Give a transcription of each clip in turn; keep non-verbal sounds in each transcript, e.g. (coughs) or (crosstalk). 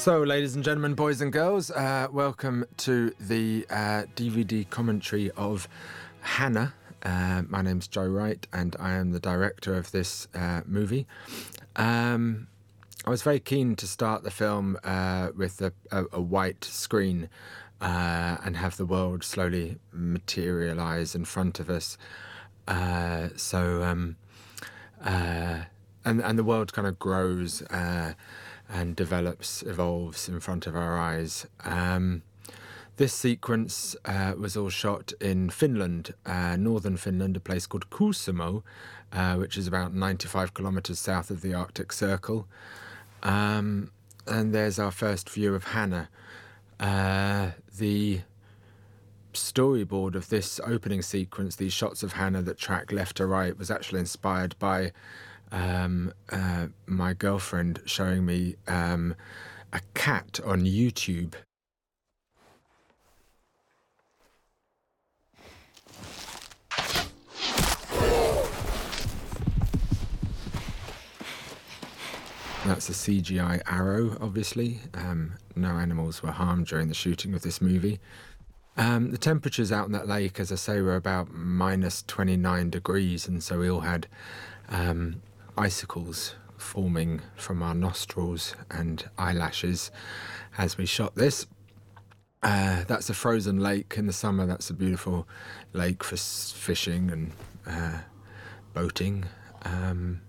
So, ladies and gentlemen, boys and girls, uh, welcome to the uh, DVD commentary of Hanna. Uh, my name's Joe Wright, and I am the director of this uh, movie. Um, I was very keen to start the film uh, with a, a, a, white screen uh, and have the world slowly materialize in front of us. so, um, and and the world kind of grows and develops, evolves in front of our eyes. Um, this sequence uh, was all shot in Finland, uh, northern Finland, a place called Kuusamo, uh, which is about 95 kilometers south of the Arctic Circle. Um, and there's our first view of Hanna. Uh, the storyboard of this opening sequence, these shots of Hanna that track left to right, was actually inspired by um, uh, my girlfriend showing me um, a cat on YouTube. That's a CGI arrow, obviously. Um, no animals were harmed during the shooting of this movie. Um, the temperatures out in that lake, as I say, were about minus 29 degrees, and so we all had um, icicles forming from our nostrils and eyelashes as we shot this. Uh, that's a frozen lake in the summer. That's a beautiful lake for fishing and uh, boating. Um,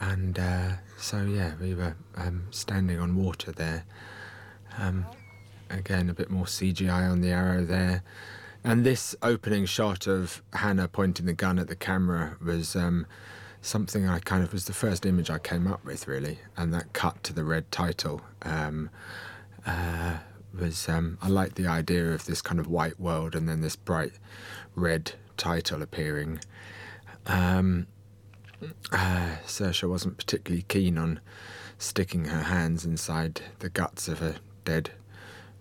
and uh, so, yeah, we were um, standing on water there. Um, again, a bit more CGI on the arrow there. And this opening shot of Hanna pointing the gun at the camera was um, something I kind of was the first image I came up with, really, and that cut to the red title um, uh, was. Um, I liked the idea of this kind of white world and then this bright red title appearing. Um, uh, Saoirse wasn't particularly keen on sticking her hands inside the guts of a dead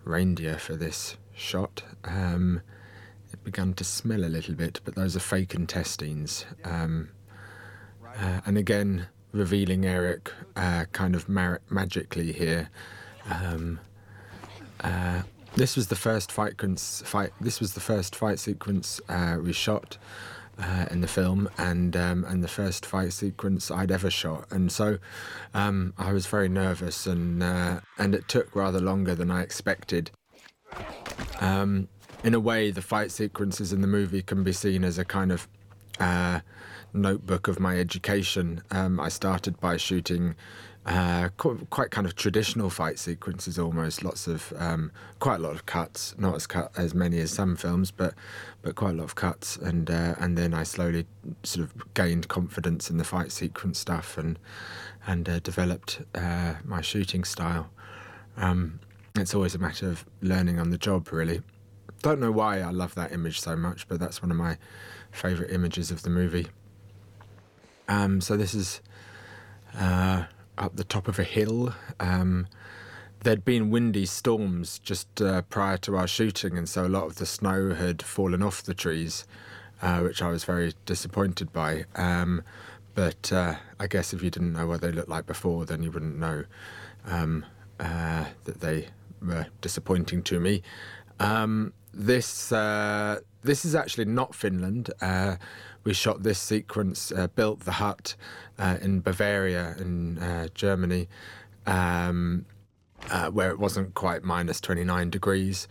reindeer for this shot. Um, it began to smell a little bit, but those are fake intestines. Um, uh, and again, revealing Eric uh, kind of mar- magically here. Um, uh, this was the first fight, fight. This was the first fight sequence uh, we shot uh, in the film, and um, and the first fight sequence I'd ever shot. And so um, I was very nervous, and uh, and it took rather longer than I expected. Um, in a way, the fight sequences in the movie can be seen as a kind of notebook of my education. Um, I started by shooting uh, quite kind of traditional fight sequences, almost lots of um, quite a lot of cuts, not as cut as many as some films, but but quite a lot of cuts, and uh, and then I slowly sort of gained confidence in the fight sequence stuff and and uh, developed uh, my shooting style. Um, it's always a matter of learning on the job, really. Don't know why I love that image so much, but that's one of my favourite images of the movie. Um, so this is uh, up the top of a hill. Um, there'd been windy storms just uh, prior to our shooting, and so a lot of the snow had fallen off the trees, uh, which I was very disappointed by. Um, but uh, I guess if you didn't know what they looked like before, then you wouldn't know um, uh, that they were disappointing to me. Um, this uh, this is actually not Finland. Uh, we shot this sequence, uh, built the hut uh, in Bavaria in uh, Germany, um, uh, where it wasn't quite minus 29 degrees.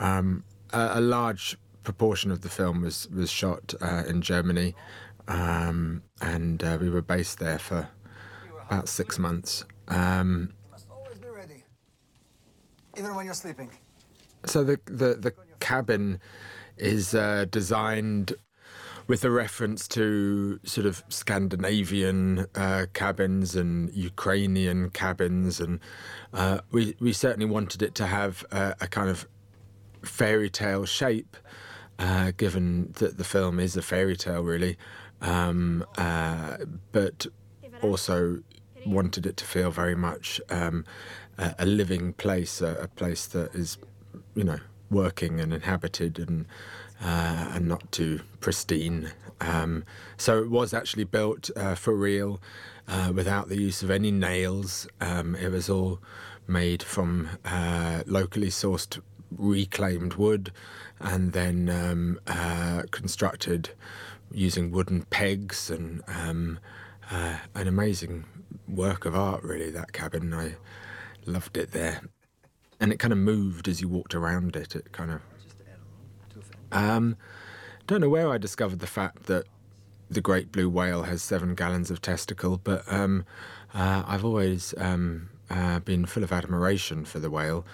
Um, a, a, large proportion of the film was, was shot uh, in Germany, um, and we were based there for about six months. Um, even when you're sleeping. So the, the, the cabin is uh, designed with a reference to sort of Scandinavian uh, cabins and Ukrainian cabins, and uh, we we certainly wanted it to have a, a kind of fairy tale shape, uh, given that the film is a fairy tale, really, um, uh, but also wanted it to feel very much um, a, a, living place, a, a place that is, you know, working and inhabited and uh, and not too pristine. Um, so it was actually built uh, for real, uh, without the use of any nails. Um, it was all made from uh, locally sourced reclaimed wood and then um, uh, constructed using wooden pegs and um, uh, an amazing work of art, really, that cabin. I loved it there. And it kind of moved as you walked around it. It kind of. Um, don't know where I discovered the fact that the great blue whale has seven gallons of testicle, but um, uh, I've always um, uh, been full of admiration for the whale,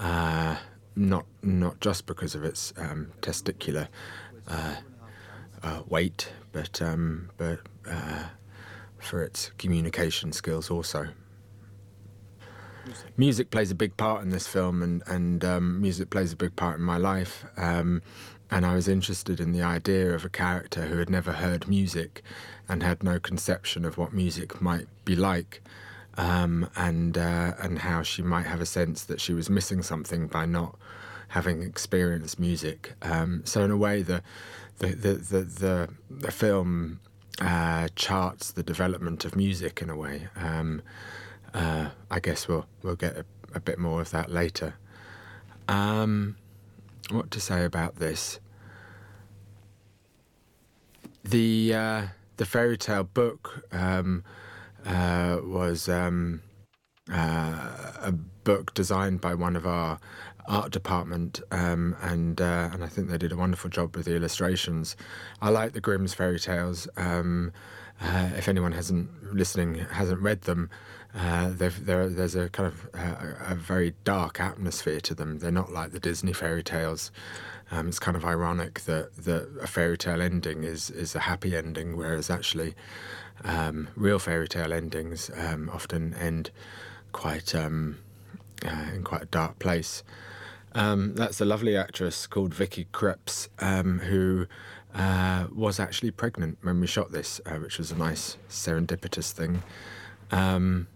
uh, not not just because of its um, testicular uh, uh, weight, but um, but uh, for its communication skills also. Music plays a big part in this film, and and um, music plays a big part in my life. Um, and I was interested in the idea of a character who had never heard music and had no conception of what music might be like, um, and uh, and how she might have a sense that she was missing something by not having experienced music. Um, so in a way, the the the the, the, the film uh, charts the development of music in a way. Um, uh, I guess we'll we'll get a, a bit more of that later. Um, what to say about this? The uh, the fairy tale book um, uh, was um, uh, a book designed by one of our art department, um, and uh, and I think they did a wonderful job with the illustrations. I like the Grimm's fairy tales. Um, uh, if anyone hasn't listening hasn't read them, uh, there's a kind of uh, a very dark atmosphere to them. They're not like the Disney fairy tales. Um, it's kind of ironic that, that a fairy tale ending is is a happy ending, whereas actually um, real fairy tale endings um, often end quite um, uh, in quite a dark place. Um, that's a lovely actress called Vicky Krieps, um, who uh, was actually pregnant when we shot this, uh, which was a nice serendipitous thing. Um,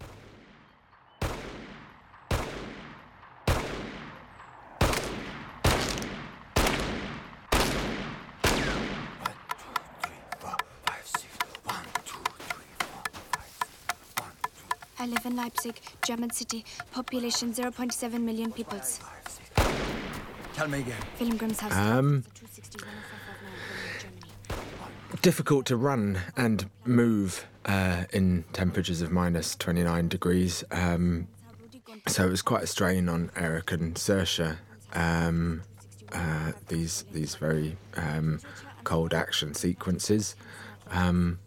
Leipzig, German city. Population 0.7 million peoples. Tell me again. Wilhelm Grimm's house. Um, difficult to run and move uh, in temperatures of minus 29 degrees. Um, so it was quite a strain on Eric and Saoirse. Um, uh, these these very um, cold action sequences. Um,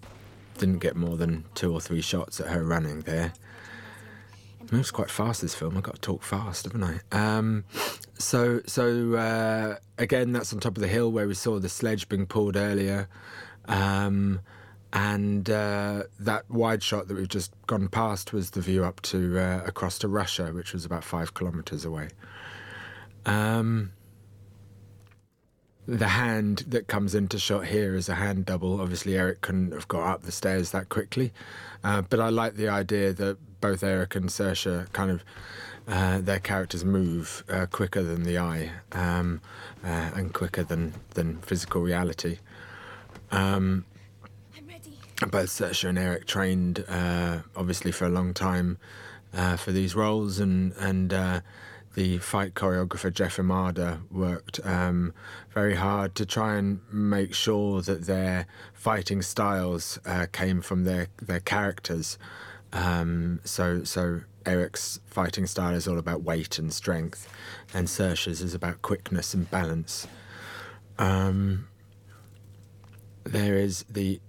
didn't get more than two or three shots at her running there moves quite fast. This film. I've got to talk fast, haven't I? Um, so, so uh, again, that's on top of the hill where we saw the sledge being pulled earlier, um, and uh, that wide shot that we've just gone past was the view up to uh, across to Russia, which was about five kilometres away. Um, the hand that comes into shot here is a hand double. Obviously, Eric couldn't have got up the stairs that quickly, uh, but I like the idea that both Eric and Saoirse kind of uh, their characters move uh, quicker than the eye um, uh, and quicker than than physical reality. Um, both Saoirse and Eric trained uh, obviously for a long time uh, for these roles, and and uh, the fight choreographer Jeff Imada worked um, very hard to try and make sure that their fighting styles came from their their characters. Um, so so Eric's fighting style is all about weight and strength, and Saoirse's is about quickness and balance. Um, there is the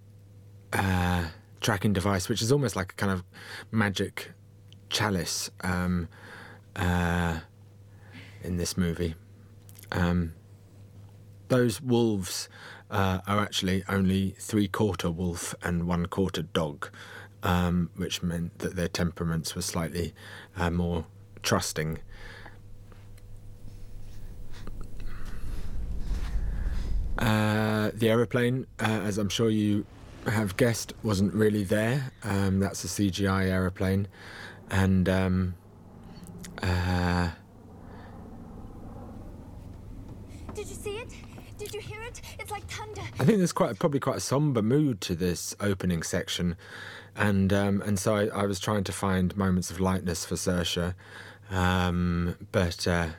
uh, tracking device, which is almost like a kind of magic chalice um, uh, in this movie. Um, those wolves uh, are actually only three quarter wolf and one quarter dog um, which meant that their temperaments were slightly uh, more trusting. Uh, the aeroplane, uh, as I'm sure you have guessed, wasn't really there. Um, that's a CGI aeroplane, and um, uh, did you see it? Did you hear it? It's like thunder. I think there's quite probably quite a somber mood to this opening section and um, and so I, I, was trying to find moments of lightness for Saoirse, Um, but uh,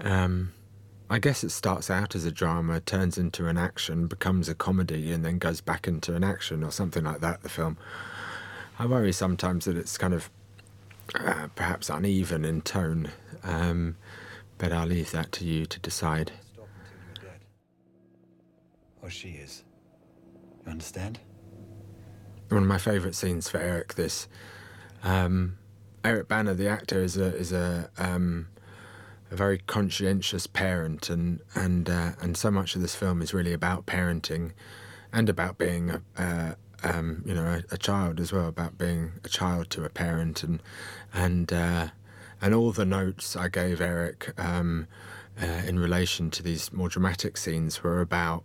um, I guess it starts out as a drama, turns into an action, becomes a comedy, and then goes back into an action or something like that. The film. I worry sometimes that it's kind of uh, perhaps uneven in tone, um, but I'll leave that to you to decide. Or she is. You understand? One of my favourite scenes for Eric. This um, Eric Bana, the actor, is a is a um, a very conscientious parent, and and uh, and so much of this film is really about parenting, and about being a, um, you know a, a, child as well, about being a child to a parent, and and uh, and all the notes I gave Eric um, uh, in relation to these more dramatic scenes were about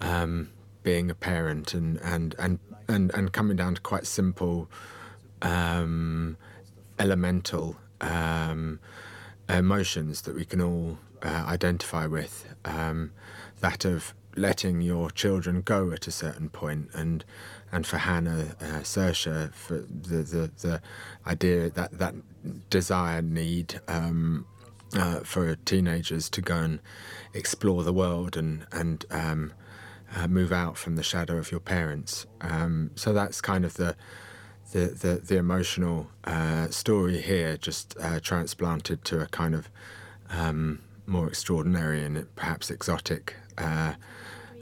um, being a parent and and and and, and coming down to quite simple, um, elemental. Um, emotions that we can all uh, identify with. Um, that of letting your children go at a certain point, and and for Hanna, uh, Saoirse, for the, the the idea that that desire, need um, uh, for teenagers to go and explore the world and and um, uh, move out from the shadow of your parents. Um, so that's kind of the the, the, the emotional uh, story here just uh, transplanted to a kind of um, more extraordinary and perhaps exotic uh,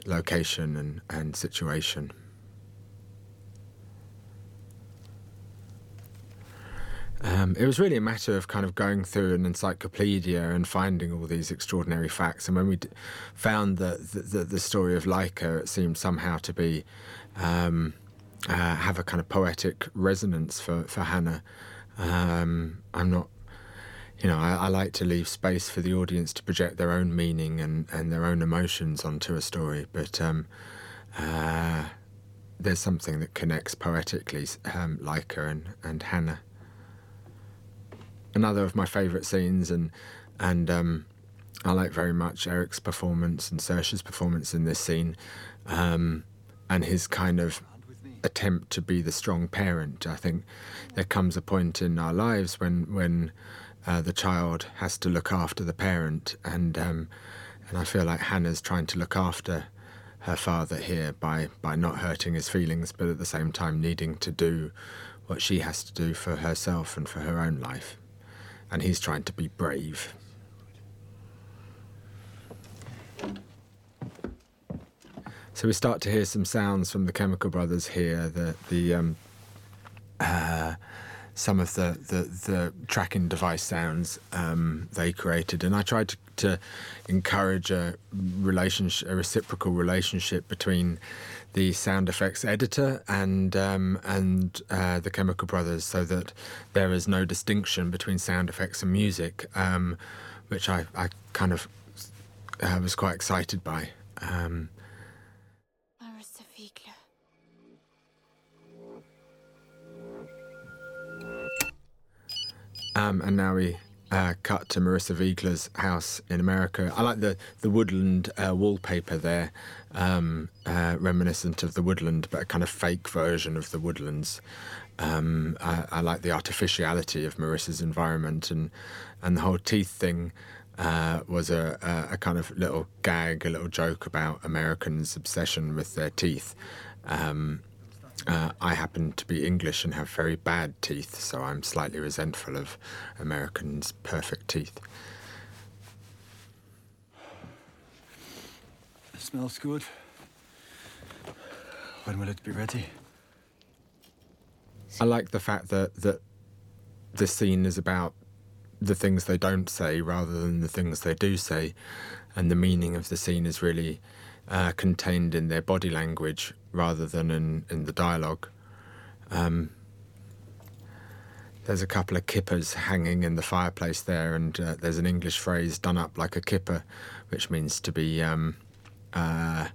location and, and situation. Um, it was really a matter of kind of going through an encyclopedia and finding all these extraordinary facts. And when we d- found the, the, the story of Laika, it seemed somehow to be um, uh, have a kind of poetic resonance for for Hanna. Um, I'm not, you know, I, I, like to leave space for the audience to project their own meaning and, and their own emotions onto a story, but um, uh, there's something that connects poetically, um, her and, and Hanna. Another of my favourite scenes, and and um, I like very much Eric's performance and Saoirse's performance in this scene, um, and his kind of attempt to be the strong parent. I think there comes a point in our lives when when uh, the child has to look after the parent, and um, and I feel like Hanna's trying to look after her father here by by not hurting his feelings, but at the same time needing to do what she has to do for herself and for her own life, and he's trying to be brave. So we start to hear some sounds from the Chemical Brothers here. The the um, uh, some of the, the, the tracking device sounds um, they created, and I tried to, to encourage a relationship, a reciprocal relationship between the sound effects editor and um, and uh, the Chemical Brothers, so that there is no distinction between sound effects and music, um, which I, I kind of uh, was quite excited by. Um, Um, and now we uh, cut to Marissa Wiegler's house in America. I like the the woodland uh, wallpaper there, um, uh, reminiscent of the woodland, but a kind of fake version of the woodlands. Um, I, I, like the artificiality of Marissa's environment, and and the whole teeth thing uh, was a, a, a, kind of little gag, a little joke about Americans' obsession with their teeth. Um, uh, I happen to be English and have very bad teeth, so I'm slightly resentful of Americans' perfect teeth. It smells good. When will it be ready? I like the fact that that the scene is about the things they don't say rather than the things they do say, and the meaning of the scene is really uh, contained in their body language rather than in, in the dialogue. Um, there's a couple of kippers hanging in the fireplace there, and uh, there's an English phrase done up like a kipper, which means to be um, uh,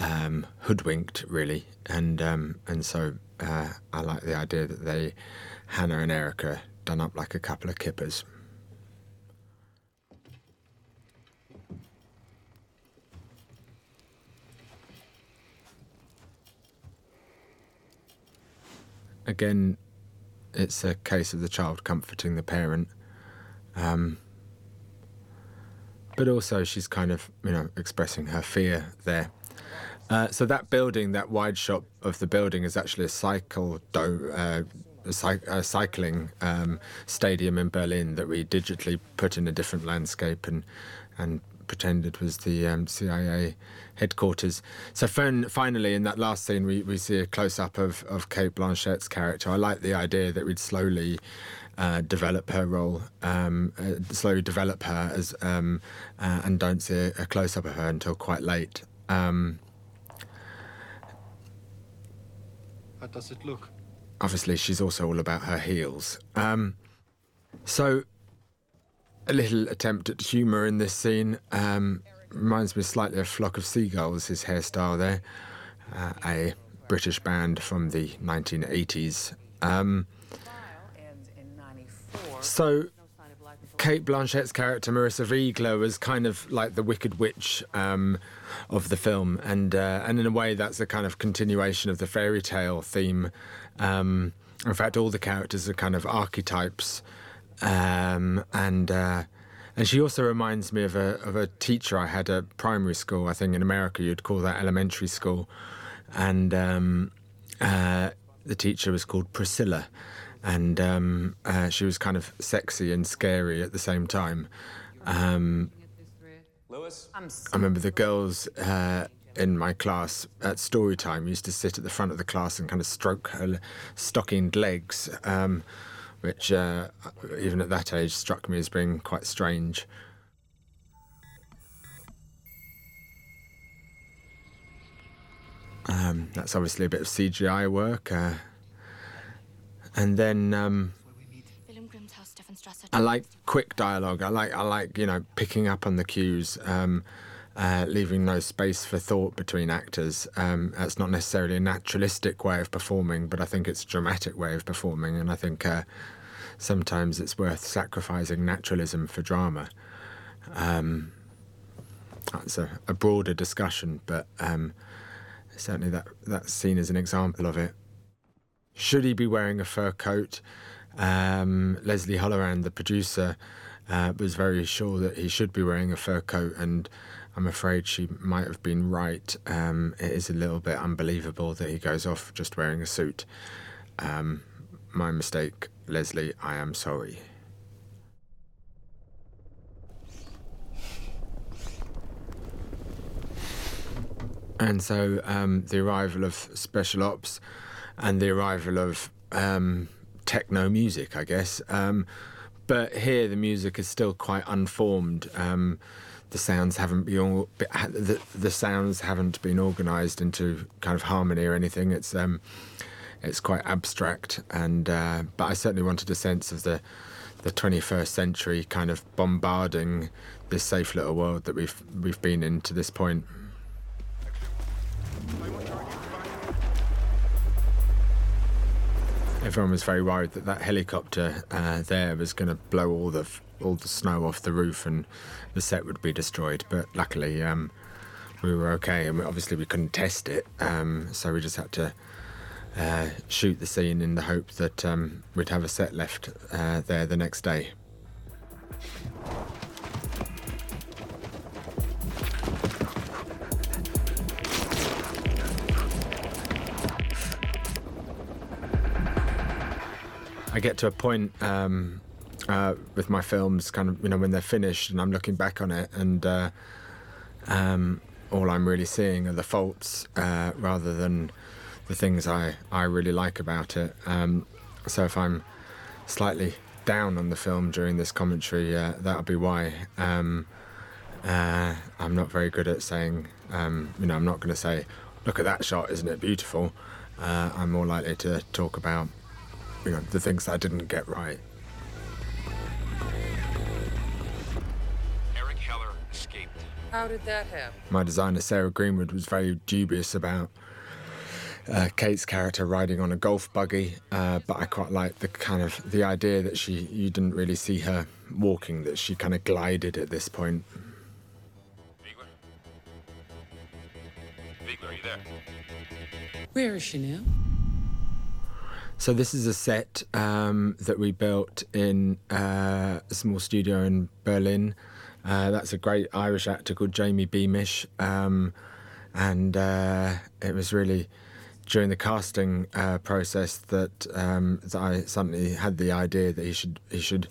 um, hoodwinked, really. And um, and so uh, I like the idea that they, Hanna and Erica, done up like a couple of kippers. Again, it's a case of the child comforting the parent. Um, but also, she's kind of, you know, expressing her fear there. Uh, so that building, that wide shot of the building, is actually a cycle uh, a, cy- a cycling um, stadium in Berlin that we digitally put in a different landscape and and pretended was the um, CIA headquarters. So fin- finally, in that last scene, we, we see a close up of, of Cate Blanchett's character. I like the idea that we'd slowly uh, develop her role, um, uh, slowly develop her as, um, uh, and don't see a, a close up of her until quite late. Um, How does it look? obviously, she's also all about her heels. Um, so, a little attempt at humour in this scene um, reminds me slightly of Flock of Seagulls, his hairstyle there, uh, a British band from the 1980s. Um, so, Cate Blanchett's character Marissa Wiegler was kind of like the Wicked Witch um, of the film, and uh, and in a way that's a kind of continuation of the fairy tale theme. Um, in fact, all the characters are kind of archetypes, um, and uh, and she also reminds me of a of a teacher I had at primary school. I think in America you'd call that elementary school, and um, uh, the teacher was called Priscilla and um, uh, she was kind of sexy and scary at the same time. Um, I remember the girls uh, in my class at story time used to sit at the front of the class and kind of stroke her stockinged legs, um, which uh, even at that age struck me as being quite strange. Um, that's obviously a bit of CGI work. Uh, and then um. I like quick dialogue. I like I like you know picking up on the cues, um, uh, leaving no space for thought between actors. Um, that's not necessarily a naturalistic way of performing, but I think it's a dramatic way of performing, and I think uh, sometimes it's worth sacrificing naturalism for drama. Um, that's a, a broader discussion, but um, certainly that that's seen as an example of it. Should he be wearing a fur coat? Um, Leslie Holleran, the producer, uh, was very sure that he should be wearing a fur coat, and I'm afraid she might have been right. Um, it is a little bit unbelievable that he goes off just wearing a suit. Um, my mistake, Leslie. I am sorry. And so um, the arrival of special ops and the arrival of um, techno music, I guess. Um, but here the music is still quite unformed. The sounds haven't been the, the sounds haven't been organised into kind of harmony or anything. It's um, it's quite abstract, and uh, but I certainly wanted a sense of the the 21st century kind of bombarding this safe little world that we've we've been in to this point. Everyone was very worried that that helicopter uh, there was going to blow all the all the snow off the roof and the set would be destroyed. But luckily, um, we were okay, and obviously we couldn't test it, um, so we just had to uh, shoot the scene in the hope that um, we'd have a set left uh, there the next day. I get to a point um, uh, with my films, kind of, you know, when they're finished and I'm looking back on it, and uh, um, all I'm really seeing are the faults uh, rather than the things I, I really like about it. Um, so if I'm slightly down on the film during this commentary, uh, that'll be why. Um, uh, I'm not very good at saying, um, you know, I'm not going to say, look at that shot, isn't it beautiful? Uh, I'm more likely to talk about you know the things I didn't get right. Erik Heller escaped. How did that happen? My designer Sarah Greenwood was very dubious about uh, Cate's character riding on a golf buggy, uh, but I quite liked the kind of the idea that she you didn't really see her walking; that she kind of glided at this point. Wiegler? Wiegler, are you there? Where is she now? So this is a set um, that we built in uh, a small studio in Berlin. Uh, that's a great Irish actor called Jamie Beamish, um, and uh, it was really during the casting uh, process that, um, that I suddenly had the idea that he should he should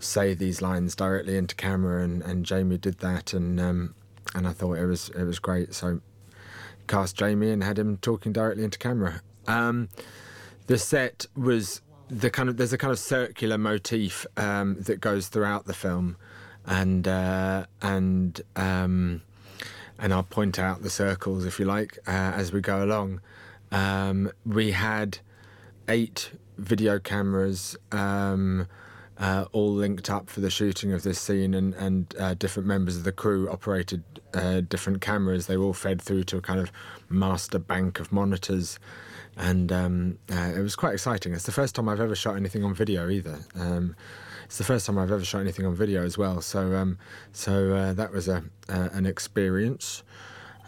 say these lines directly into camera, and, and Jamie did that, and um, and I thought it was it was great. So cast Jamie and had him talking directly into camera. The set was the kind of there's a kind of circular motif um, that goes throughout the film, and uh, and um, and I'll point out the circles if you like uh, as we go along. Um, we had eight video cameras. Um, uh, all linked up for the shooting of this scene, and, and uh, different members of the crew operated uh, different cameras. They were all fed through to a kind of master bank of monitors, and um, uh, it was quite exciting. It's the first time I've ever shot anything on video either. Um, it's the first time I've ever shot anything on video as well. So um, so uh, that was a an experience,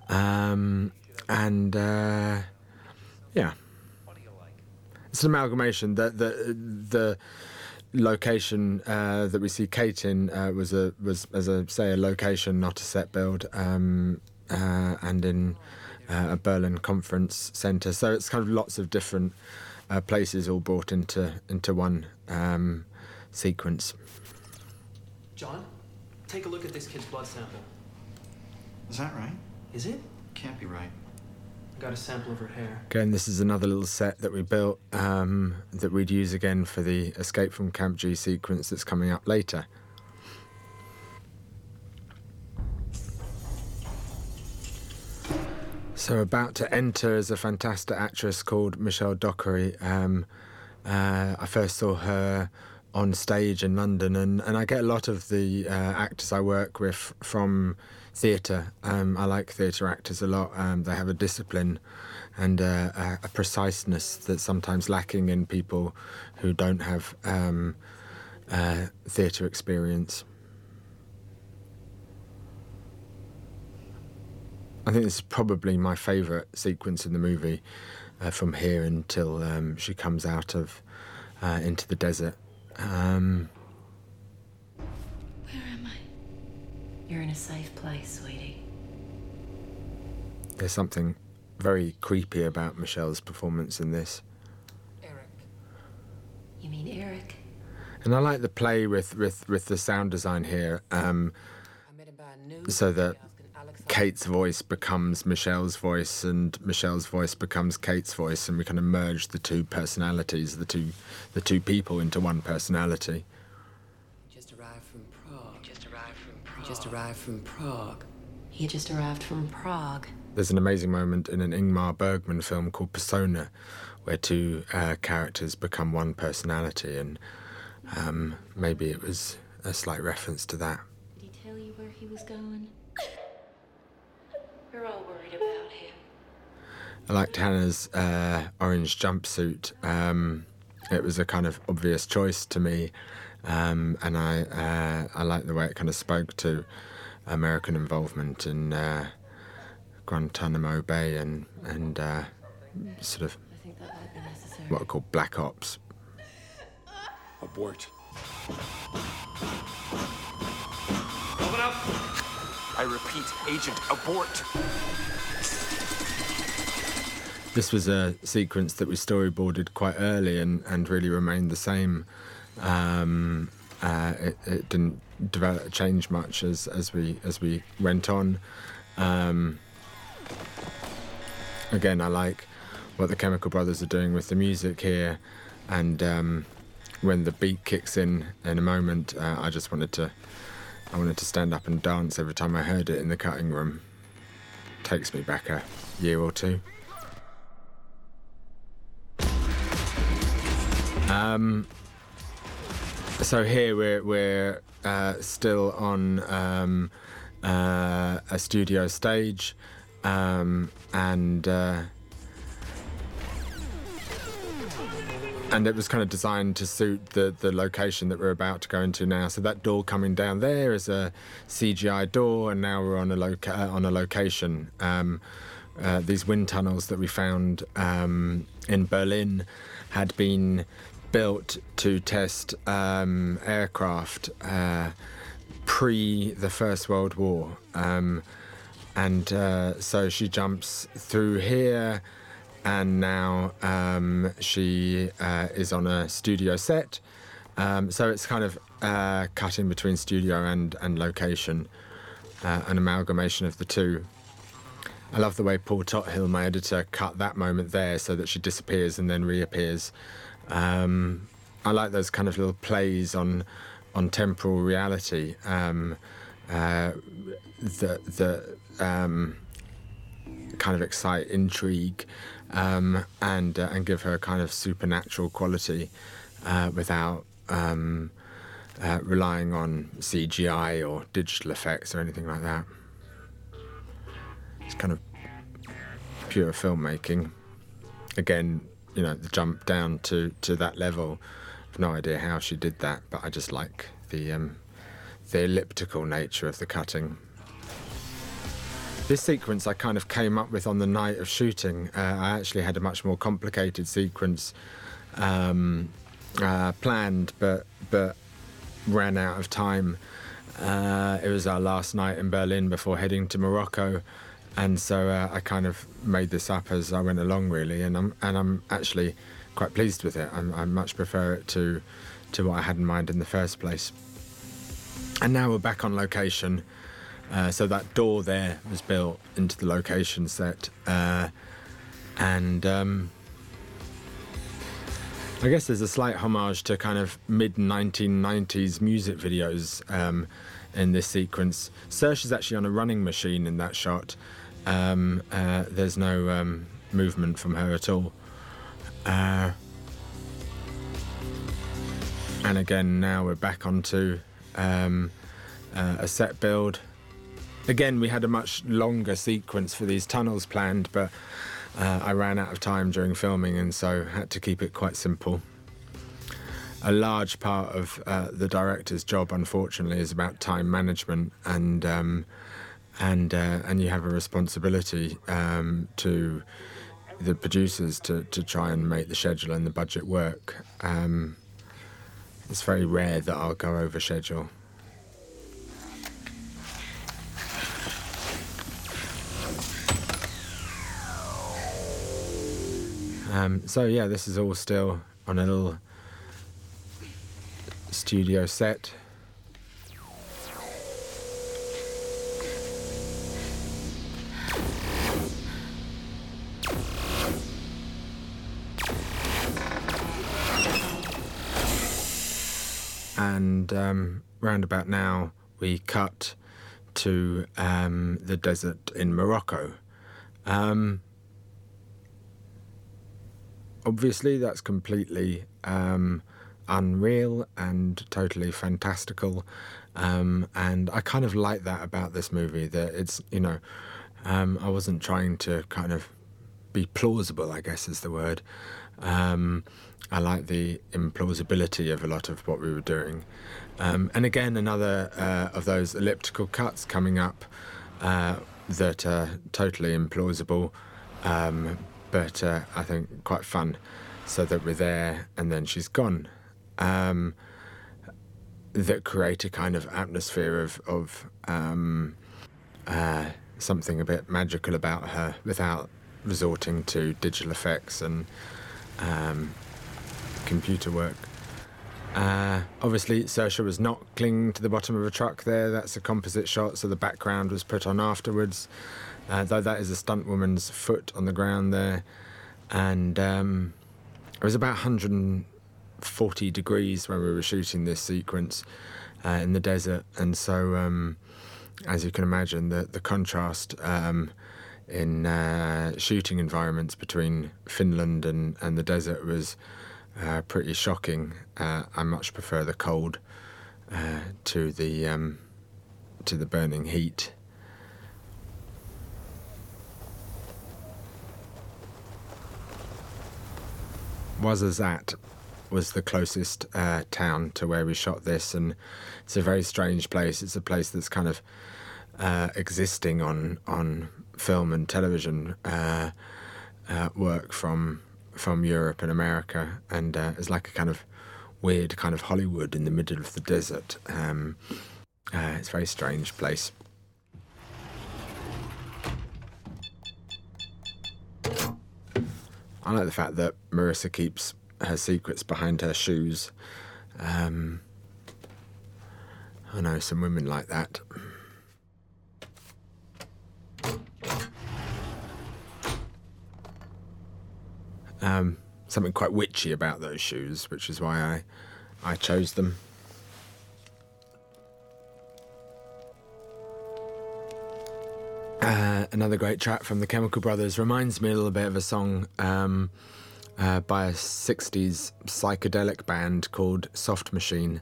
um, and uh, yeah, it's an amalgamation. that the the location uh, that we see Cate in uh, was a was as I say a location, not a set build, um, uh, and in uh, a Berlin conference centre. So it's kind of lots of different uh, places all brought into into one um, sequence. John, take a look at this kid's blood sample. Is that right? Is it? Can't be right. Got a sample of her hair. Again, this is another little set that we built um, that we'd use again for the Escape from Camp G sequence that's coming up later. So, about to enter is a fantastic actress called Michelle Dockery. Um, uh, I first saw her on stage in London, and, and I get a lot of the uh, actors I work with from theatre. Um, I like theatre actors a lot. Um, they have a discipline and a, a, preciseness that's sometimes lacking in people who don't have um, uh, theatre experience. I think this is probably my favourite sequence in the movie, uh, from here until um, she comes out of uh, into the desert. Um, Where am I? You're in a safe place, sweetie. There's something very creepy about Michelle's performance in this. Eric. You mean Eric? And I like the play with, with, with the sound design here, um, so that Cate's voice becomes Michelle's voice, and Michelle's voice becomes Cate's voice, and we kind of merge the two personalities, the two, the two people into one personality. just arrived from Prague. Just arrived from Prague. Just arrived from Prague. He just arrived from Prague. There's an amazing moment in an Ingmar Bergman film called Persona, where two uh, characters become one personality, and um, maybe it was a slight reference to that. Did he tell you where he was going? We're all worried about him. I liked Hanna's uh, orange jumpsuit. Um, it was a kind of obvious choice to me. Um, and I uh, I like the way it kind of spoke to American involvement in uh, Guantanamo Bay and and uh, sort of what are called black ops. Abort. Open up. I repeat, Agent, abort. This was a sequence that we storyboarded quite early and, and really remained the same um, uh, it, it, didn't develop, change much as, as we as we went on. Um, again, I like what the Chemical Brothers are doing with the music here, and um, when the beat kicks in in a moment, uh, I just wanted to I wanted to stand up and dance every time I heard it in the cutting room. Takes me back a year or two. Um, so here we're we're uh, still on um, uh, a studio stage, um, and uh, and it was kind of designed to suit the the location that we're about to go into now. So that door coming down there is a CGI door, and now we're on a loca- uh, on a location. Um, uh, these wind tunnels that we found um, in Berlin had been built to test um, aircraft uh, pre the First World War. Um, and uh, so she jumps through here, and now um, she uh, is on a studio set. Um, so it's kind of uh, cutting between studio and, and location, uh, an amalgamation of the two. I love the way Paul Tothill, my editor, cut that moment there so that she disappears and then reappears. Um, I like those kind of little plays on on temporal reality um, uh, that that um, kind of excite intrigue um, and uh, and give her a kind of supernatural quality uh, without um, uh, relying on CGI or digital effects or anything like that. It's kind of pure filmmaking. Again, you know, the jump down to, to that level. I've no idea how she did that, but I just like the um, the elliptical nature of the cutting. This sequence I kind of came up with on the night of shooting. Uh, I actually had a much more complicated sequence um, uh, planned, but but ran out of time. Uh, it was our last night in Berlin before heading to Morocco, and so uh, I kind of made this up as I went along, really, and I'm and I'm actually quite pleased with it. I'm, I much prefer it to to what I had in mind in the first place. And now we're back on location. Uh, so that door there was built into the location set, uh, and um, I guess there's a slight homage to kind of mid 1990s music videos um, in this sequence. Saoirse's actually on a running machine in that shot. Um, uh, there's no um, movement from her at all. Uh, and again, now we're back onto um, uh, a set build. Again, we had a much longer sequence for these tunnels planned, but uh, I ran out of time during filming and so had to keep it quite simple. A large part of uh, the director's job, unfortunately, is about time management, and um, and uh, and you have a responsibility um, to the producers to, to try and make the schedule and the budget work. Um, it's very rare that I'll go over schedule. Um, so yeah, this is all still on a little studio set. And um, round about now, we cut to um, the desert in Morocco. Um, obviously, that's completely um, unreal and totally fantastical. Um, and I kind of like that about this movie that it's, you know, um, I wasn't trying to kind of be plausible, I guess is the word. Um, I like the implausibility of a lot of what we were doing. Um, and again, another uh, of those elliptical cuts coming up uh, that are totally implausible, um, but uh, I think quite fun. So that we're there and then she's gone. Um, that create a kind of atmosphere of, of um, uh, something a bit magical about her without resorting to digital effects and um, computer work. Uh, obviously, Saoirse was not clinging to the bottom of a truck there. That's a composite shot, so the background was put on afterwards. Uh, though that is a stunt woman's foot on the ground there. And um, it was about 140 degrees when we were shooting this sequence uh, in the desert. And so, um, as you can imagine, the, the contrast um, in uh, shooting environments between Finland and, and the desert was uh, pretty shocking. Uh, I much prefer the cold uh, to the um, to the burning heat. Ouarzazate was the closest uh, town to where we shot this, and it's a very strange place. It's a place that's kind of uh, existing on on film and television uh, uh, work from from Europe and America, and uh, it's like a kind of weird kind of Hollywood in the middle of the desert. Um, uh, it's a very strange place. I like the fact that Marissa keeps her secrets behind her shoes. Um, I know some women like that. Um, something quite witchy about those shoes, which is why I, I chose them. Uh, another great track from the Chemical Brothers reminds me a little bit of a song um, uh, by a 60s psychedelic band called Soft Machine.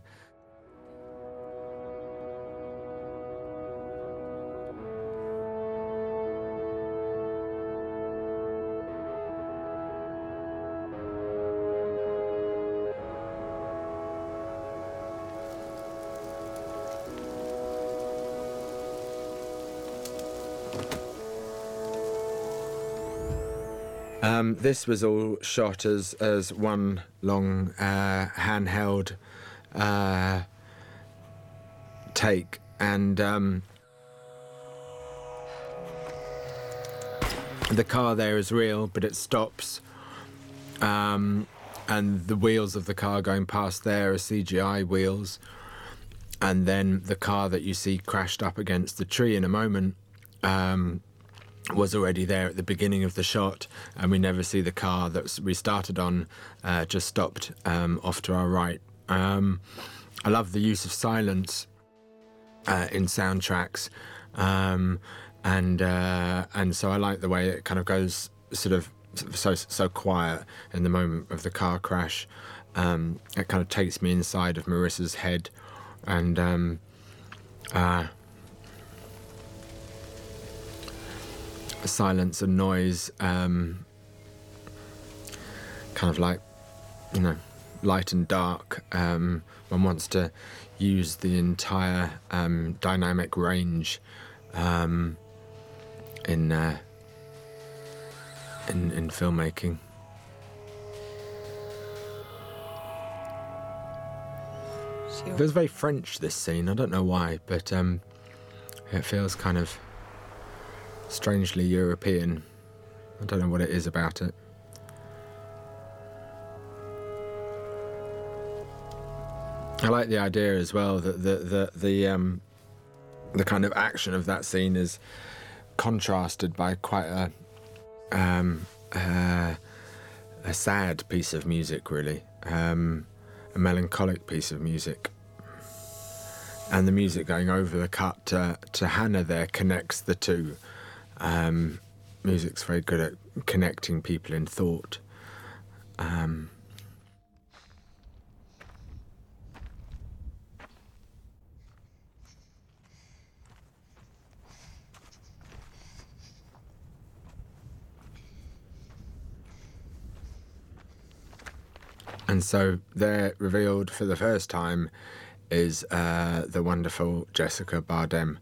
This was all shot as as one long uh, handheld uh, take, and um, the car there is real, but it stops, um, and the wheels of the car going past there are CGI wheels, and then the car that you see crashed up against the tree in a moment. Um, was already there at the beginning of the shot, and we never see the car that we started on uh, just stopped um, off to our right. Um, I love the use of silence uh, in soundtracks, um, and uh, and so I like the way it kind of goes sort of so so quiet in the moment of the car crash. Um, it kind of takes me inside of Marissa's head, and um, uh, silence and noise, um, kind of like, you know, light and dark. Um, one wants to use the entire um, dynamic range um, in, uh, in in filmmaking. It feels very French. This scene. I don't know why, but um, it feels kind of strangely European. I don't know what it is about it. I like the idea as well that the the the um, the kind of action of that scene is contrasted by quite a um, uh, a sad piece of music, really, um, a melancholic piece of music. And the music going over the cut to, to Hanna there connects the two. Um, music's very good at connecting people in thought. Um, and so they're revealed for the first time is uh, the wonderful Jessica Barden.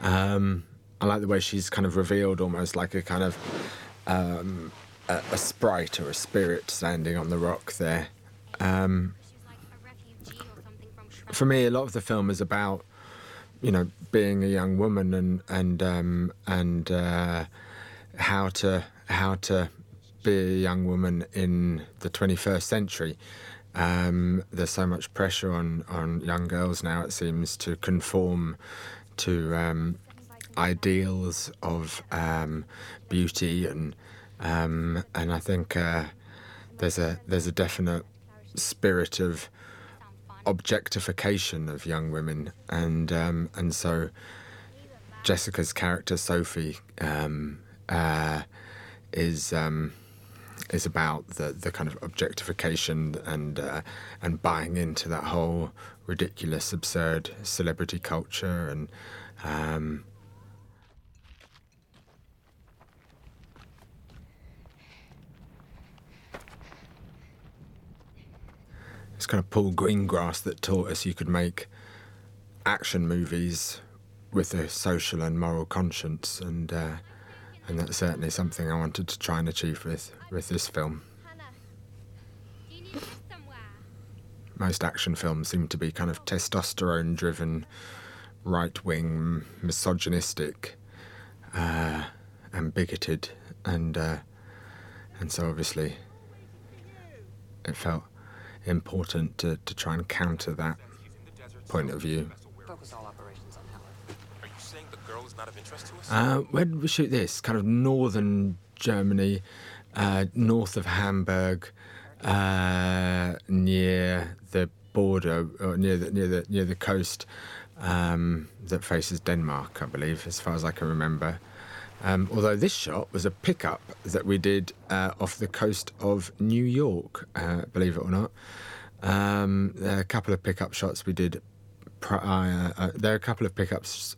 Um, I like the way she's kind of revealed almost like a kind of um, a, a, sprite or a spirit standing on the rock there. Um, for me, a lot of the film is about you know being a young woman and and um, and uh, how to how to be a young woman in the 21st century. Um, there's so much pressure on, on young girls now, it seems, to conform to um, ideals of um, beauty and um, and I think uh, there's a there's a definite spirit of objectification of young women and um, and so Jessica's character Sophie um, uh, is um, is about the, the kind of objectification and uh, and buying into that whole ridiculous, absurd celebrity culture and um, kind of Paul Greengrass that taught us you could make action movies with a social and moral conscience, and uh, and that's certainly something I wanted to try and achieve with with this film. Most action films seem to be kind of testosterone driven, right wing, misogynistic, uh, and bigoted, and uh, and so obviously it felt important to, to try and counter that point of view. Focus all operations on Helen. Are you saying the girl is not of interest to us? Uh, where did we shoot this? Kind of northern Germany, uh, north of Hamburg, uh, near the border, or near the near the near the coast um, that faces Denmark, I believe, as far as I can remember. Um, although this shot was a pickup that we did uh, off the coast of New York, uh, believe it or not. Um, there are a couple of pickup shots we did. Prior, uh, there are a couple of pickups.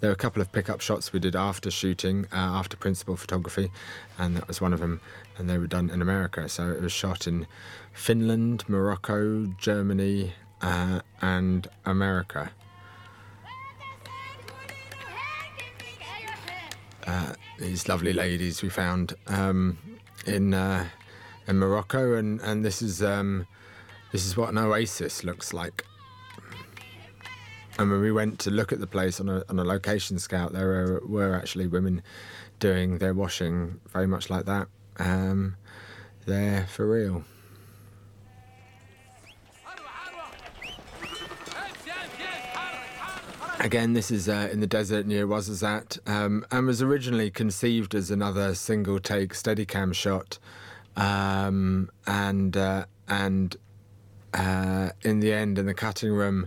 There are a couple of pickup shots we did after shooting, uh, after principal photography, and that was one of them. And they were done in America, so it was shot in Finland, Morocco, Germany, uh, and America. Uh, these lovely ladies we found um, in uh, in Morocco, and and this is um, this is what an oasis looks like. And when we went to look at the place on a on a location scout, there were, were actually women doing their washing very much like that. Um, there for real. Again, this is uh, in the desert near Ouarzazate, um, and was originally conceived as another single take Steadicam shot, um, and uh, and uh, in the end, in the cutting room,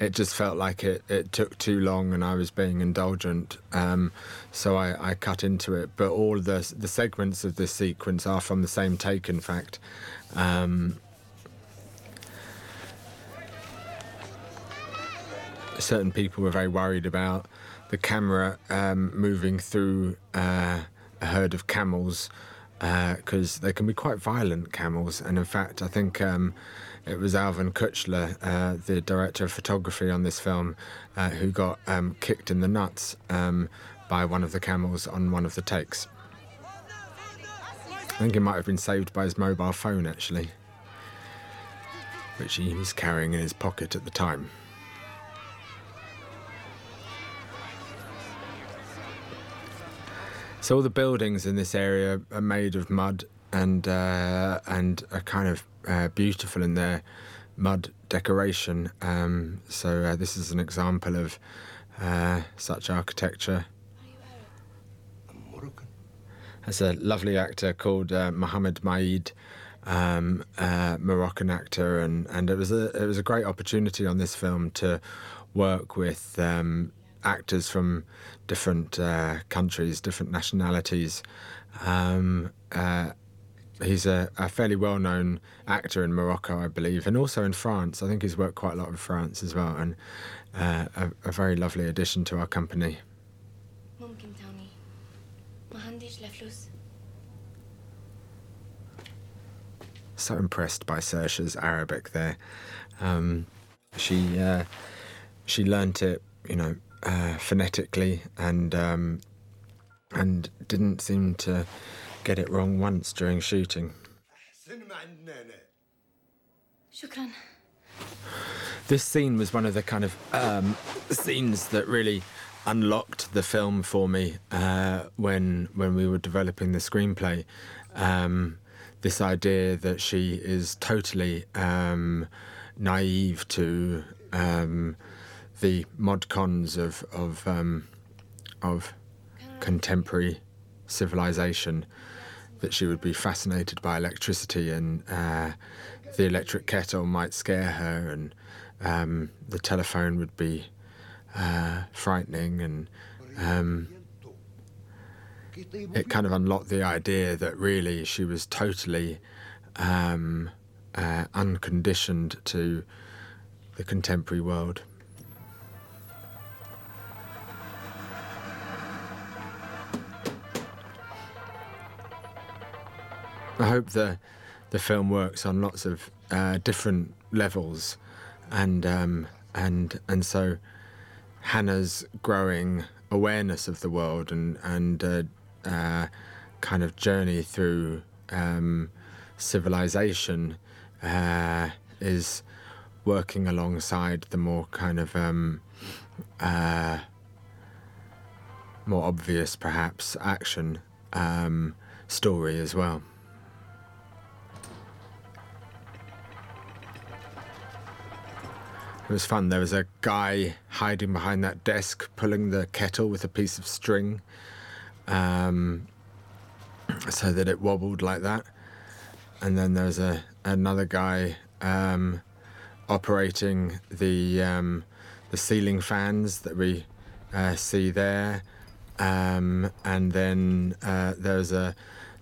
it just felt like it, it took too long, and I was being indulgent, um, so I, I cut into it. But all the the segments of this sequence are from the same take, in fact. Um, certain people were very worried about the camera um, moving through uh, a herd of camels because uh, they can be quite violent camels. And in fact, I think um, it was Alwin Küchler, uh, the director of photography on this film, uh, who got um, kicked in the nuts um, by one of the camels on one of the takes. I think he might have been saved by his mobile phone actually, which he was carrying in his pocket at the time. So all the buildings in this area are made of mud and uh, and are kind of uh, beautiful in their mud decoration. Um, so uh, this is an example of uh, such architecture. There's a lovely actor called uh, Mohamed Majd, um, uh, Moroccan actor, and, and it was a it was a great opportunity on this film to work with um, actors from different uh, countries, different nationalities. Um, uh, he's a, a, fairly well known actor in Morocco, I believe, and also in France. I think he's worked quite a lot in France as well, and uh, a, a, very lovely addition to our company. So impressed by Saoirse's Arabic there. Um, she uh, she learnt it, you know, uh, phonetically and um, and didn't seem to get it wrong once during shooting. Shukran. This scene was one of the kind of um, scenes that really unlocked the film for me uh, when when we were developing the screenplay. Um, this idea that she is totally um, naive to um, the mod cons of of um, of contemporary civilization that she would be fascinated by electricity and uh, the electric kettle might scare her and um, the telephone would be uh, frightening and um, it kind of unlocked the idea that really she was totally um, uh, unconditioned to the contemporary world. I hope the the film works on lots of uh, different levels, and um, and and so Hanna's growing awareness of the world and and uh, uh, kind of journey through um, civilization uh, is working alongside the more kind of um, uh, more obvious, perhaps, action um, story as well. It was fun. There was a guy hiding behind that desk, pulling the kettle with a piece of string, um, so that it wobbled like that. And then there was a another guy um, operating the um, the ceiling fans that we uh, see there. Um, and then uh, there was a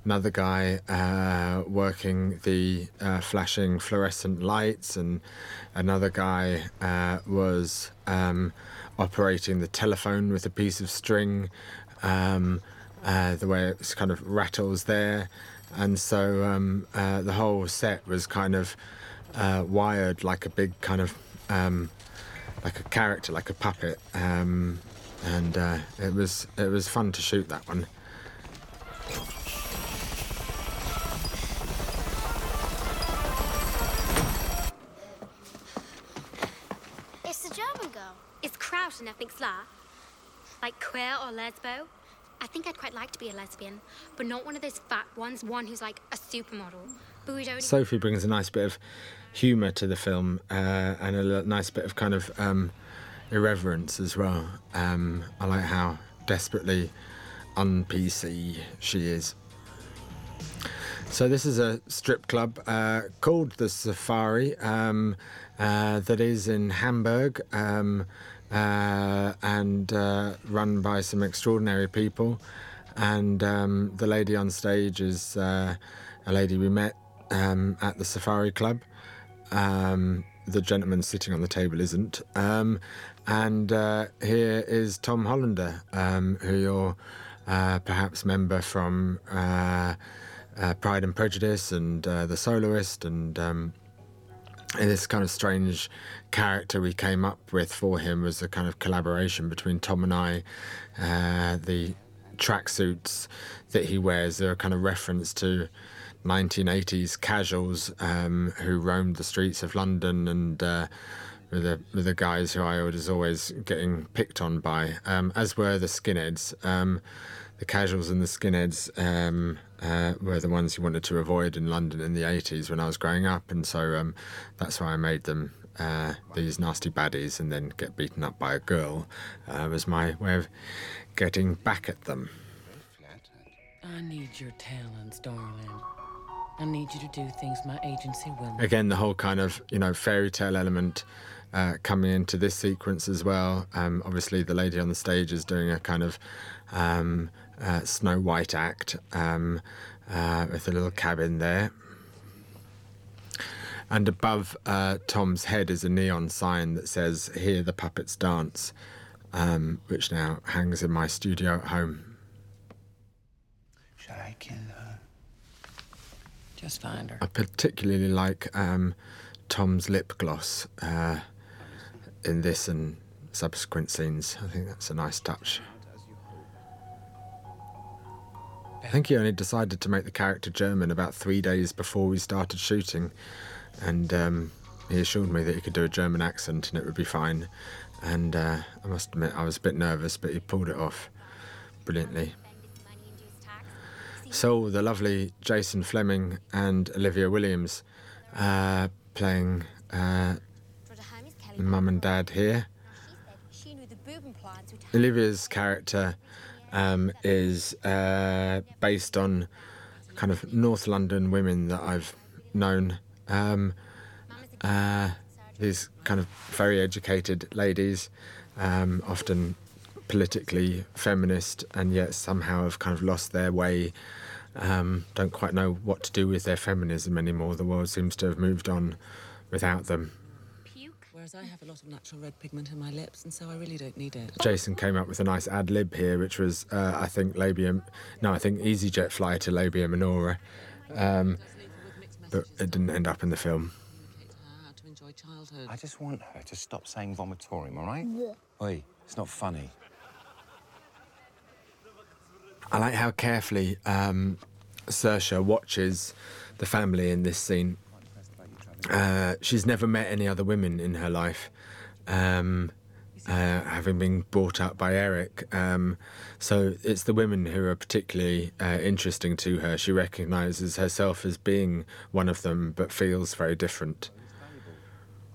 another guy uh, working the uh, flashing fluorescent lights, and another guy uh, was um, operating the telephone with a piece of string, um, uh, the way it kind of rattles there. And so um, uh, the whole set was kind of uh, wired like a big kind of um, like a character, like a puppet. Um, and it was it was fun to shoot that one. Out and nothing slaw. Like queer or lesbo. I think I'd quite like to be a lesbian, but not one of those fat ones, one who's like a supermodel. Sophie brings a nice bit of humour to the film uh, and a nice bit of kind of um, irreverence as well. Um, I like how desperately un PC she is. So this is a strip club uh, called the Safari um, uh, that is in Hamburg. Um, and uh, run by some extraordinary people. And um, the lady on stage is uh, a lady we met um, at the Safari Club. Um, the gentleman sitting on the table isn't. Um, and uh, here is Tom Hollander, um, who you're uh, perhaps member from uh, Pride and Prejudice and The Soloist and um, this kind of strange character we came up with for him was a kind of collaboration between Tom and I. Uh, the tracksuits that he wears are a kind of reference to 1980s casuals um, who roamed the streets of London and uh, were the, were the guys who I was always getting picked on by, um, as were the skinheads. Um, the casuals and the skinheads um, uh, were the ones you wanted to avoid in London in the 80s when I was growing up, and so um, that's why I made them uh, these nasty baddies and then get beaten up by a girl uh, was my way of getting back at them. I need your talents, darling. I need you to do things my agency will. Again, the whole kind of you know fairy tale element uh, coming into this sequence as well. Um, obviously, the lady on the stage is doing a kind of um, uh, Snow White act um, uh, with a little cabin there. And above uh, Tom's head is a neon sign that says, Hear the puppets dance, um, which now hangs in my studio at home. Shall I kill her? Just find her. I particularly like um, Tom's lip gloss uh, in this and subsequent scenes. I think that's a nice touch. I think he only decided to make the character German about three days before we started shooting, and um, he assured me that he could do a German accent and it would be fine. And uh, I must admit, I was a bit nervous, but he pulled it off brilliantly. So the lovely Jason Flemyng and Olivia Williams uh, playing uh, mum and dad here. Olivia's character um, is uh, based on kind of North London women that I've known. Um, uh, these kind of very educated ladies, um, often politically feminist, and yet somehow have kind of lost their way. Um, don't quite know what to do with their feminism anymore. The world seems to have moved on without them. Whereas I have a lot of natural red pigment in my lips, and so I really don't need it. Jason came up with a nice ad lib here, which was, uh, I think, Labium. No, I think EasyJet fly to labia minora. Um, but it didn't end up in the film. Childhood. I just want her to stop saying vomitorium, all right? Yeah. Oi, it's not funny. I like how carefully um, Saoirse watches the family in this scene. Uh, she's never met any other women in her life, um, uh, having been brought up by Erik. Um, so it's the women who are particularly uh, interesting to her. She recognises herself as being one of them, but feels very different.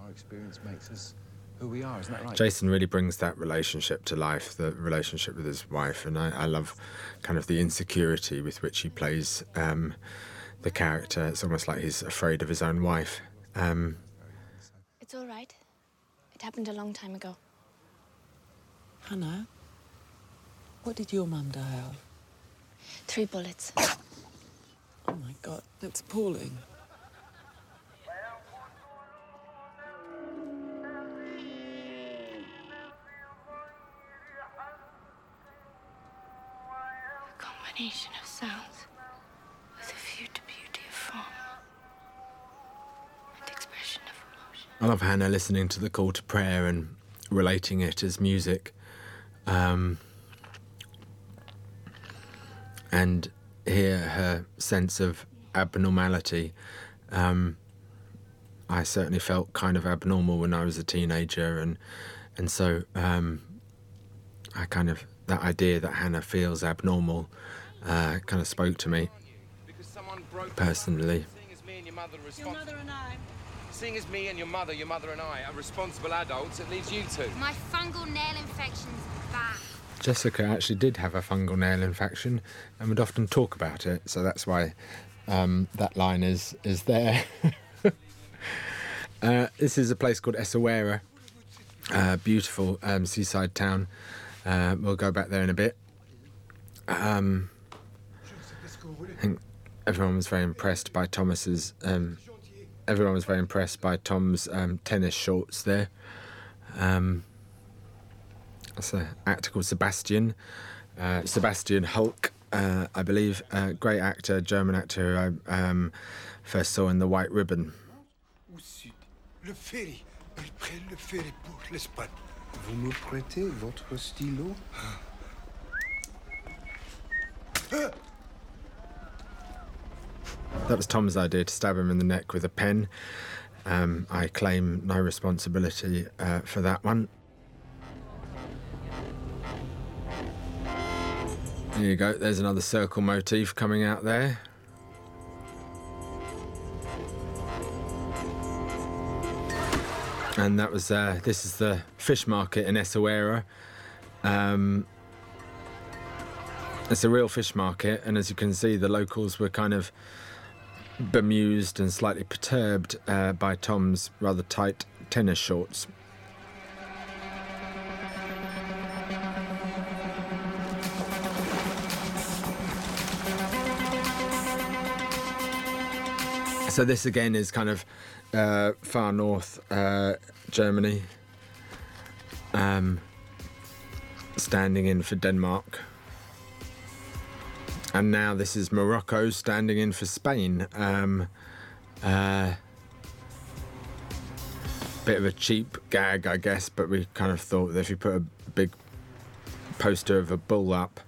Our experience makes us who we are, isn't that right? Jason really brings that relationship to life, the relationship with his wife, and I, I love kind of the insecurity with which he plays um, the character. It's almost like he's afraid of his own wife. Um, It's all right. It happened a long time ago. Hanna, what did your mum die of? Three bullets. (coughs) Oh my god, that's appalling. Combination I love Hanna listening to the call to prayer and relating it as music. Um, and hear her sense of abnormality. Um, I certainly felt kind of abnormal when I was a teenager, and and so um, I kind of that idea that Hanna feels abnormal uh, kind of spoke to me personally. Seeing as me and your mother are responsible. Seeing as me and your mother, your mother and I are responsible adults, it leaves you two. My fungal nail infection's back. Jessica actually did have a fungal nail infection and would often talk about it, so that's why um, that line is is there. (laughs) uh, this is a place called Essaouira, uh, beautiful um, seaside town. Uh, we'll go back there in a bit. Um, I think everyone was very impressed by Thomas's. Um, everyone was very impressed by Tom's um, tennis shorts there. Um, that's an actor called Sebastian. Uh, Sebastian Hülk, uh, I believe. Uh, great actor, German actor who I um, first saw in The White Ribbon. Au sud, le ferry. Ils prennent le ferry pour l'Espagne. Vous me prêtez votre stylo That was Tom's idea to stab him in the neck with a pen. Um, I claim no responsibility uh, for that one. There you go. There's another circle motif coming out there. And that was uh, this is the fish market in Essaouira. Um, it's a real fish market, and as you can see, the locals were kind of bemused and slightly perturbed uh, by Tom's rather tight tennis shorts. So this again is kind of uh, far north uh, Germany, um, standing in for Denmark. And now this is Morocco standing in for Spain. Um, uh, bit of a cheap gag, I guess, but we kind of thought that if you put a big poster of a bull up,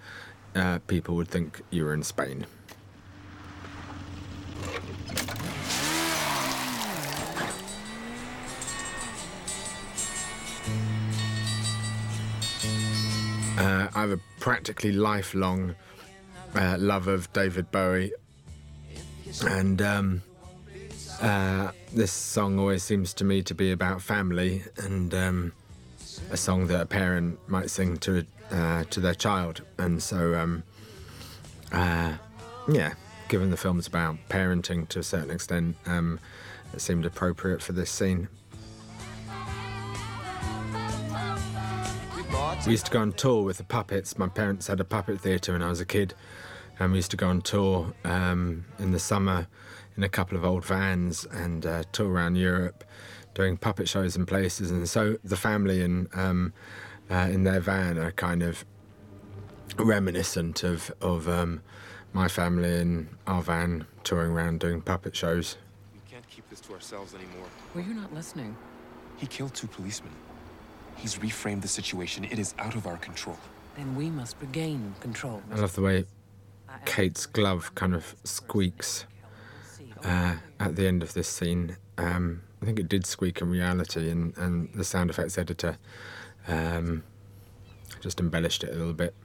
uh, people would think you were in Spain. Uh, I have a practically lifelong uh, love of David Bowie, and um, uh, this song always seems to me to be about family and um, a song that a parent might sing to uh, to their child, and so um, uh, yeah, given the film's about parenting to a certain extent, um, it seemed appropriate for this scene. We used to go on tour with the puppets. My parents had a puppet theatre when I was a kid, and we used to go on tour um, in the summer in a couple of old vans and uh, tour around Europe, doing puppet shows in places. And so the family in um, uh, in their van are kind of reminiscent of of um, my family in our van touring around doing puppet shows. We can't keep this to ourselves anymore. Well, you're not listening. He killed two policemen. He's reframed the situation. It is out of our control. then we must regain control. I love the way Cate's glove kind of squeaks uh, at the end of this scene. Um, I think it did squeak in reality, and, and the sound effects editor um, just embellished it a little bit.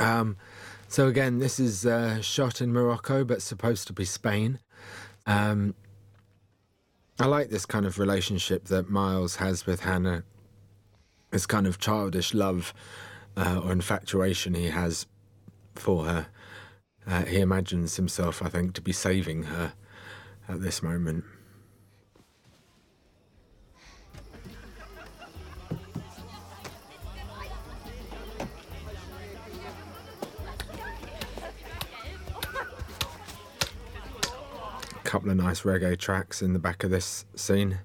Um, so again, this is uh, shot in Morocco, but supposed to be Spain. Um, I like this kind of relationship that Miles has with Hanna. This kind of childish love uh, or infatuation he has for her. Uh, he imagines himself, I think, to be saving her at this moment. Couple of nice reggae tracks in the back of this scene,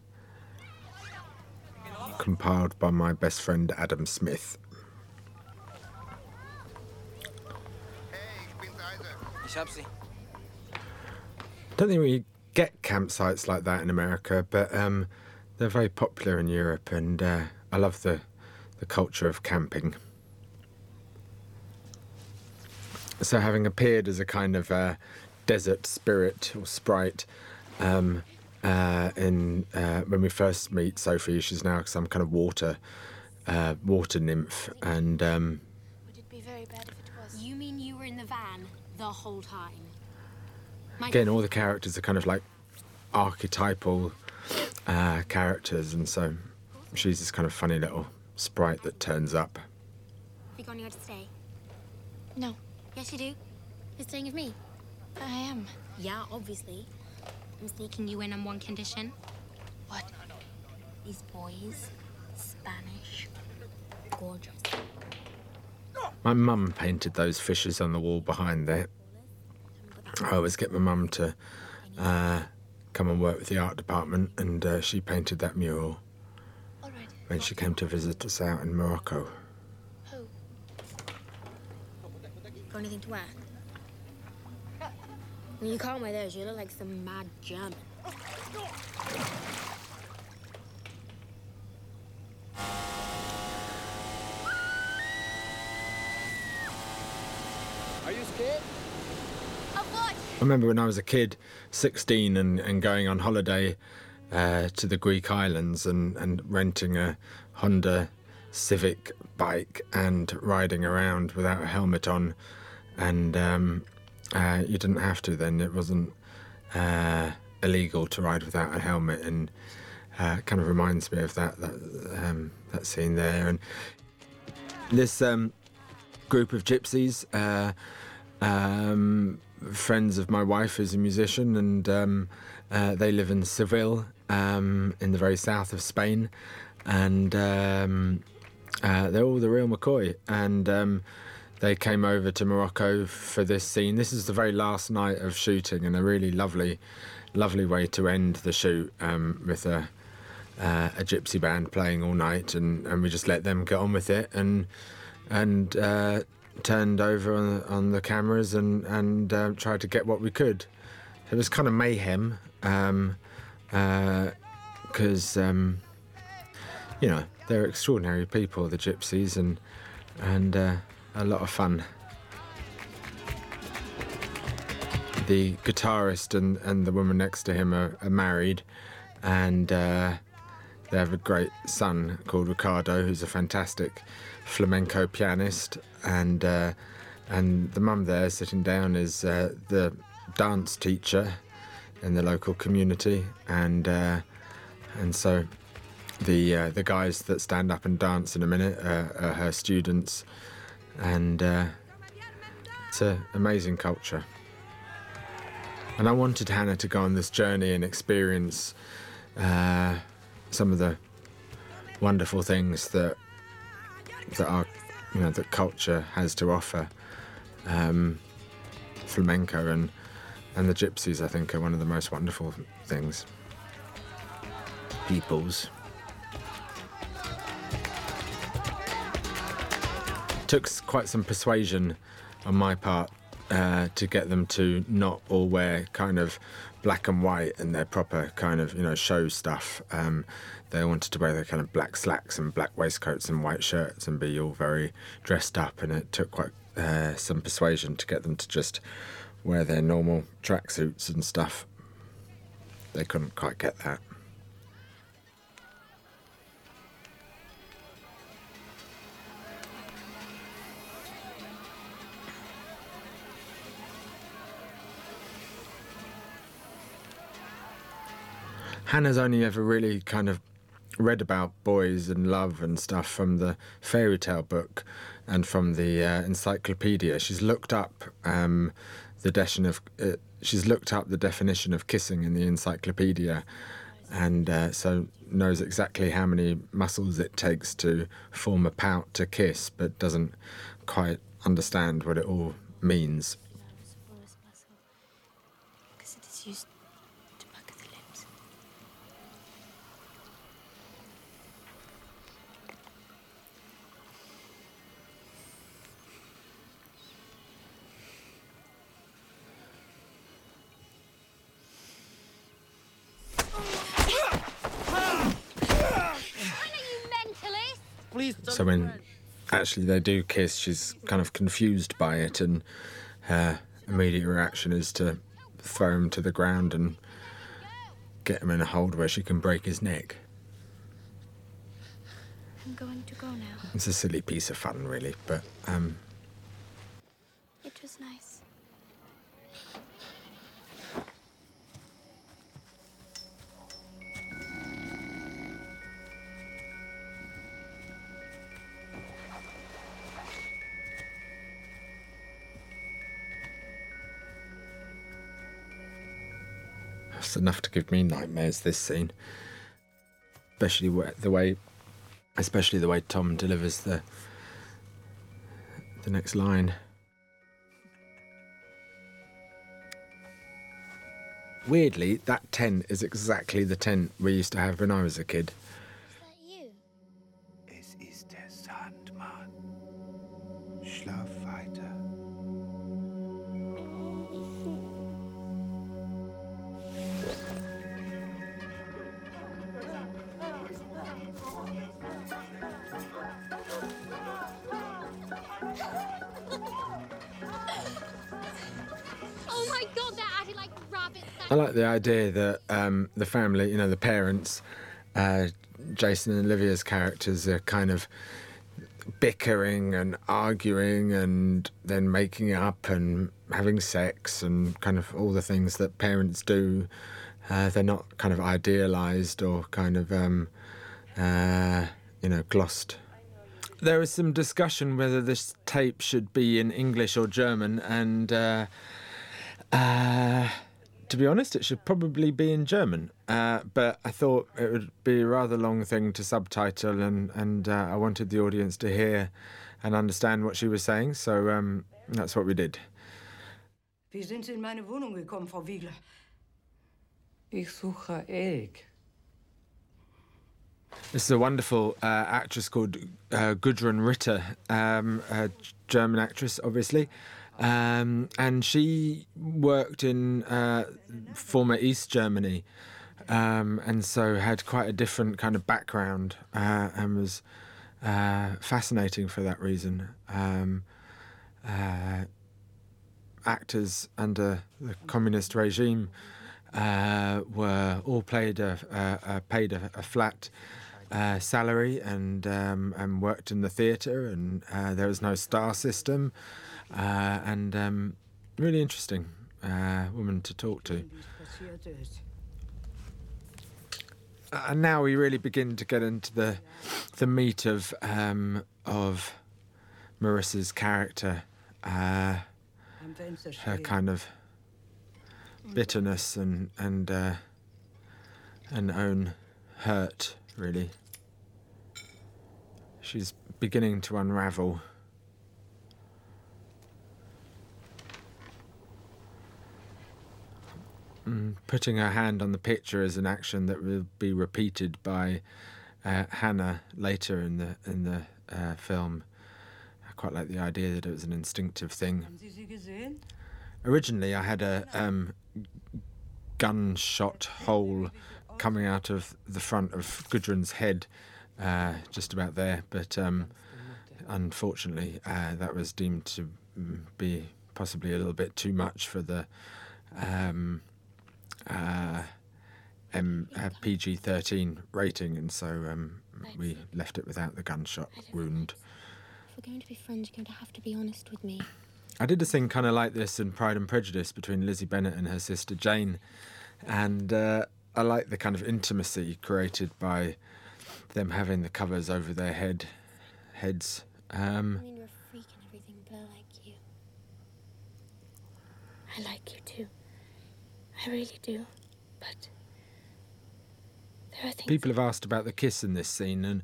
compiled by my best friend Adam Smith. Don't think we get campsites like that in America, but um, they're very popular in Europe, and uh, I love the the culture of camping. So, having appeared as a kind of uh, desert spirit or sprite. Um, uh, in uh, when we first meet Sophie, she's now some kind of water uh, water nymph, and um, Would it be very bad if it was? You mean you were in the van the whole time? My again, all the characters are kind of like archetypal uh, characters, and so she's this kind of funny little sprite that turns up. Are You got anywhere to stay? No, Yes, you do. You're staying with me. I am. Yeah, obviously. I'm sneaking you in on one condition. What? These boys, Spanish, gorgeous. My mum painted those fishes on the wall behind there. I always get my mum to uh, come and work with the art department, and uh, she painted that mural All right. when she came to visit us out in Morocco. Who? Got anything to wear? Well, you can't wear those. You look like some mad German. Are you scared? Of what? I remember when I was a kid, 16, and, and going on holiday uh, to the Greek islands and, and renting a Honda Civic bike and riding around without a helmet on. And um, uh, you didn't have to then, it wasn't uh, illegal to ride without a helmet. And uh, kind of reminds me of that, that, um, that scene there. And this um, group of gypsies. Uh, um, friends of my wife who's a musician, and um, uh, they live in Seville, um, in the very south of Spain, and um, uh, they're all the real McCoy, and they came over to Morocco for this scene. This is the very last night of shooting, and a really lovely, lovely way to end the shoot um, with a. Uh, a gypsy band playing all night, and, and we just let them get on with it, and and uh, turned over on, on the cameras and and uh, tried to get what we could. It was kind of mayhem, because um, you know they're extraordinary people, the gypsies, and and uh, a lot of fun. The guitarist and, and the woman next to him are, are married, and uh, they have a great son called Ricardo, who's a fantastic flamenco pianist, and uh, and the mum there sitting down is uh, the dance teacher in the local community, and uh, and so the uh, the guys that stand up and dance in a minute are, are her students, and uh, it's an amazing culture. And I wanted Hanna to go on this journey and experience uh, some of the wonderful things that that our you know that culture has to offer. Um, flamenco and and the gypsies, I think, are one of the most wonderful things. Peoples. Took quite some persuasion on my part uh, to get them to not all wear kind of black and white and their proper kind of you know show stuff. Um, they wanted to wear their kind of black slacks and black waistcoats and white shirts and be all very dressed up. And it took quite uh, some persuasion to get them to just wear their normal tracksuits and stuff. They couldn't quite get that. Hanna's only ever really kind of read about boys and love and stuff from the fairy tale book and from the uh, encyclopedia. She's looked up um, the definition of uh, she's looked up the definition of kissing in the encyclopedia, and uh, so knows exactly how many muscles it takes to form a pout to kiss, but doesn't quite understand what it all means. So when actually they do kiss, she's kind of confused by it, and her immediate reaction is to throw him to the ground and get him in a hold where she can break his neck. I'm going to go now. It's a silly piece of fun, really, but um, enough to give me nightmares. This scene, especially the way, especially the way Tom delivers the the next line. Weirdly, that tent is exactly the tent we used to have when I was a kid. I like the idea that um, the family, you know, the parents, uh, Jason and Olivia's characters are kind of bickering and arguing and then making up and having sex and kind of all the things that parents do. Uh, they're not kind of idealized or kind of, um, uh, you know, glossed. There was some discussion whether this tape should be in English or German, and uh, uh, to be honest, it should probably be in German. Uh, but I thought it would be a rather long thing to subtitle, and and uh, I wanted the audience to hear and understand what she was saying. So um, that's what we did. Wie sind Sie in meine Wohnung gekommen, Frau Wiegler? Ich suche Erik. This is a wonderful uh, actress called uh, Gudrun Ritter, um, a German actress, obviously. Um, and she worked in uh, former East Germany um, and so had quite a different kind of background uh, and was uh, fascinating for that reason. Um, uh, actors under the communist regime uh, were all paid a, a, a paid a, a flat uh, salary and um, and worked in the theatre, and uh, there was no star system, uh, and um, really interesting uh, woman to talk to. Passiert and now we really begin to get into the the meat of um, of Marissa's character, uh, her kind of bitterness and and uh, and own hurt. Really, she's beginning to unravel. Mm, putting her hand on the picture is an action that will be repeated by uh, Hanna later in the in the uh, film. I quite like the idea that it was an instinctive thing. Originally, I had a um, gunshot hole coming out of the front of Gudrun's head, uh, just about there, but um, unfortunately, uh, that was deemed to mm, be possibly a little bit too much for the um, uh, M- uh, PG 13 rating, and so um, we left it without the gunshot wound. If we're going to be friends, you're going to have to be honest with me. I did a thing kind of like this in Pride and Prejudice between Lizzie Bennet and her sister Jane, and uh, I like the kind of intimacy created by them having the covers over their head heads. Um, I mean, you're a freak and everything, but I like you. I like you. I really do. But there are things. people have asked about the kiss in this scene and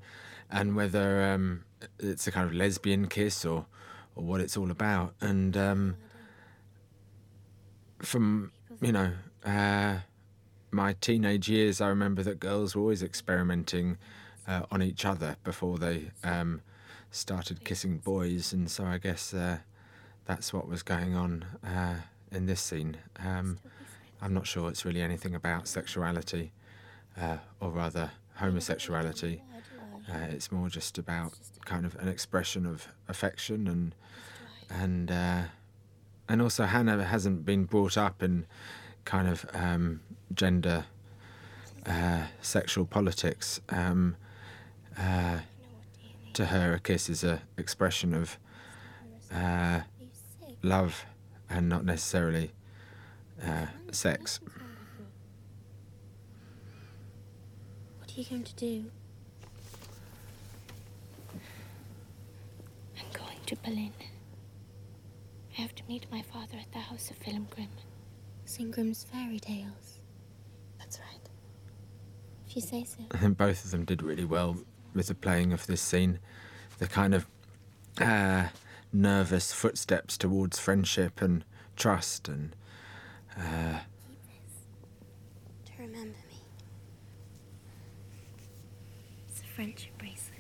and whether um, it's a kind of lesbian kiss or or what it's all about. And um, from you know uh, my teenage years, I remember that girls were always experimenting uh, on each other before they um, started kissing boys, and so I guess uh, that's what was going on uh, in this scene. Um, I'm not sure it's really anything about sexuality, uh, or rather homosexuality. Uh, it's more just about kind of an expression of affection and and uh, and also Hanna hasn't been brought up in kind of um, gender uh, sexual politics. Um, uh, to her, a kiss is an expression of uh, love and not necessarily uh, sex. What are you going to do? I'm going to Berlin. I have to meet my father at the house of Wilhelm Grimm. Sing Grimm's fairy tales. That's right. If you say so. And (laughs) both of them did really well with the playing of this scene. The kind of uh, nervous footsteps towards friendship and trust and uh, To remember me. It's a friendship bracelet.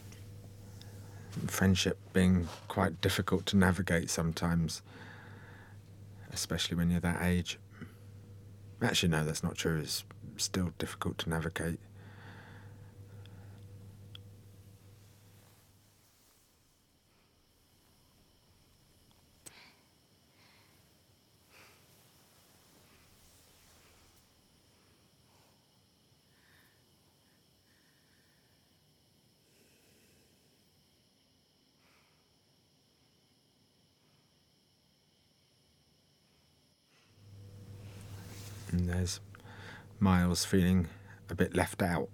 friendship being quite difficult to navigate sometimes, especially when you're that age. Actually, no, that's not true. It's still difficult to navigate. And there's Miles feeling a bit left out.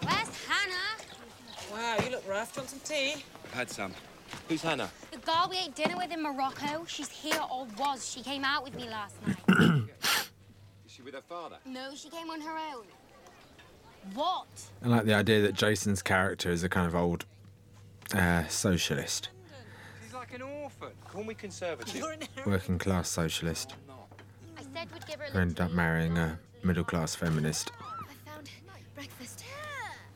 Where's Hanna? Wow, you look rough. Do you want some tea? I've had some. Who's Hanna? The girl we ate dinner with in Morocco. She's here or was. She came out with me last night. (coughs) Is she with her father? no, she came on her own. What? I like the idea that Jason's character is a kind of old uh, socialist, She's like an orphan. Call me conservative. working class socialist, I said we'd give her a who ended up marrying a middle class feminist. I found breakfast.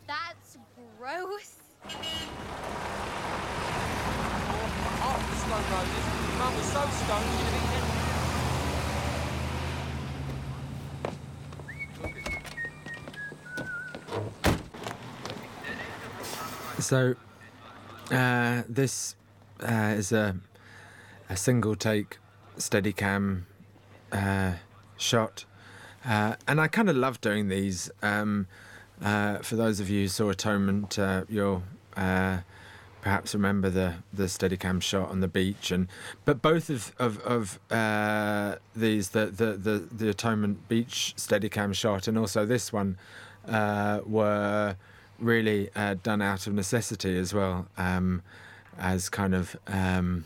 That's gross. Oh, stone roses. Mum was so stoned she'd have eaten So, uh, this uh, is a, a single take Steadicam uh, shot. Uh, and I kind of love doing these. Um, uh, for those of you who saw Atonement, uh, you'll uh, perhaps remember the the Steadicam shot on the beach, and but both of of, of uh, these the, the the the Atonement Beach Steadicam shot and also this one uh, were really uh, done out of necessity as well, um, as kind of um,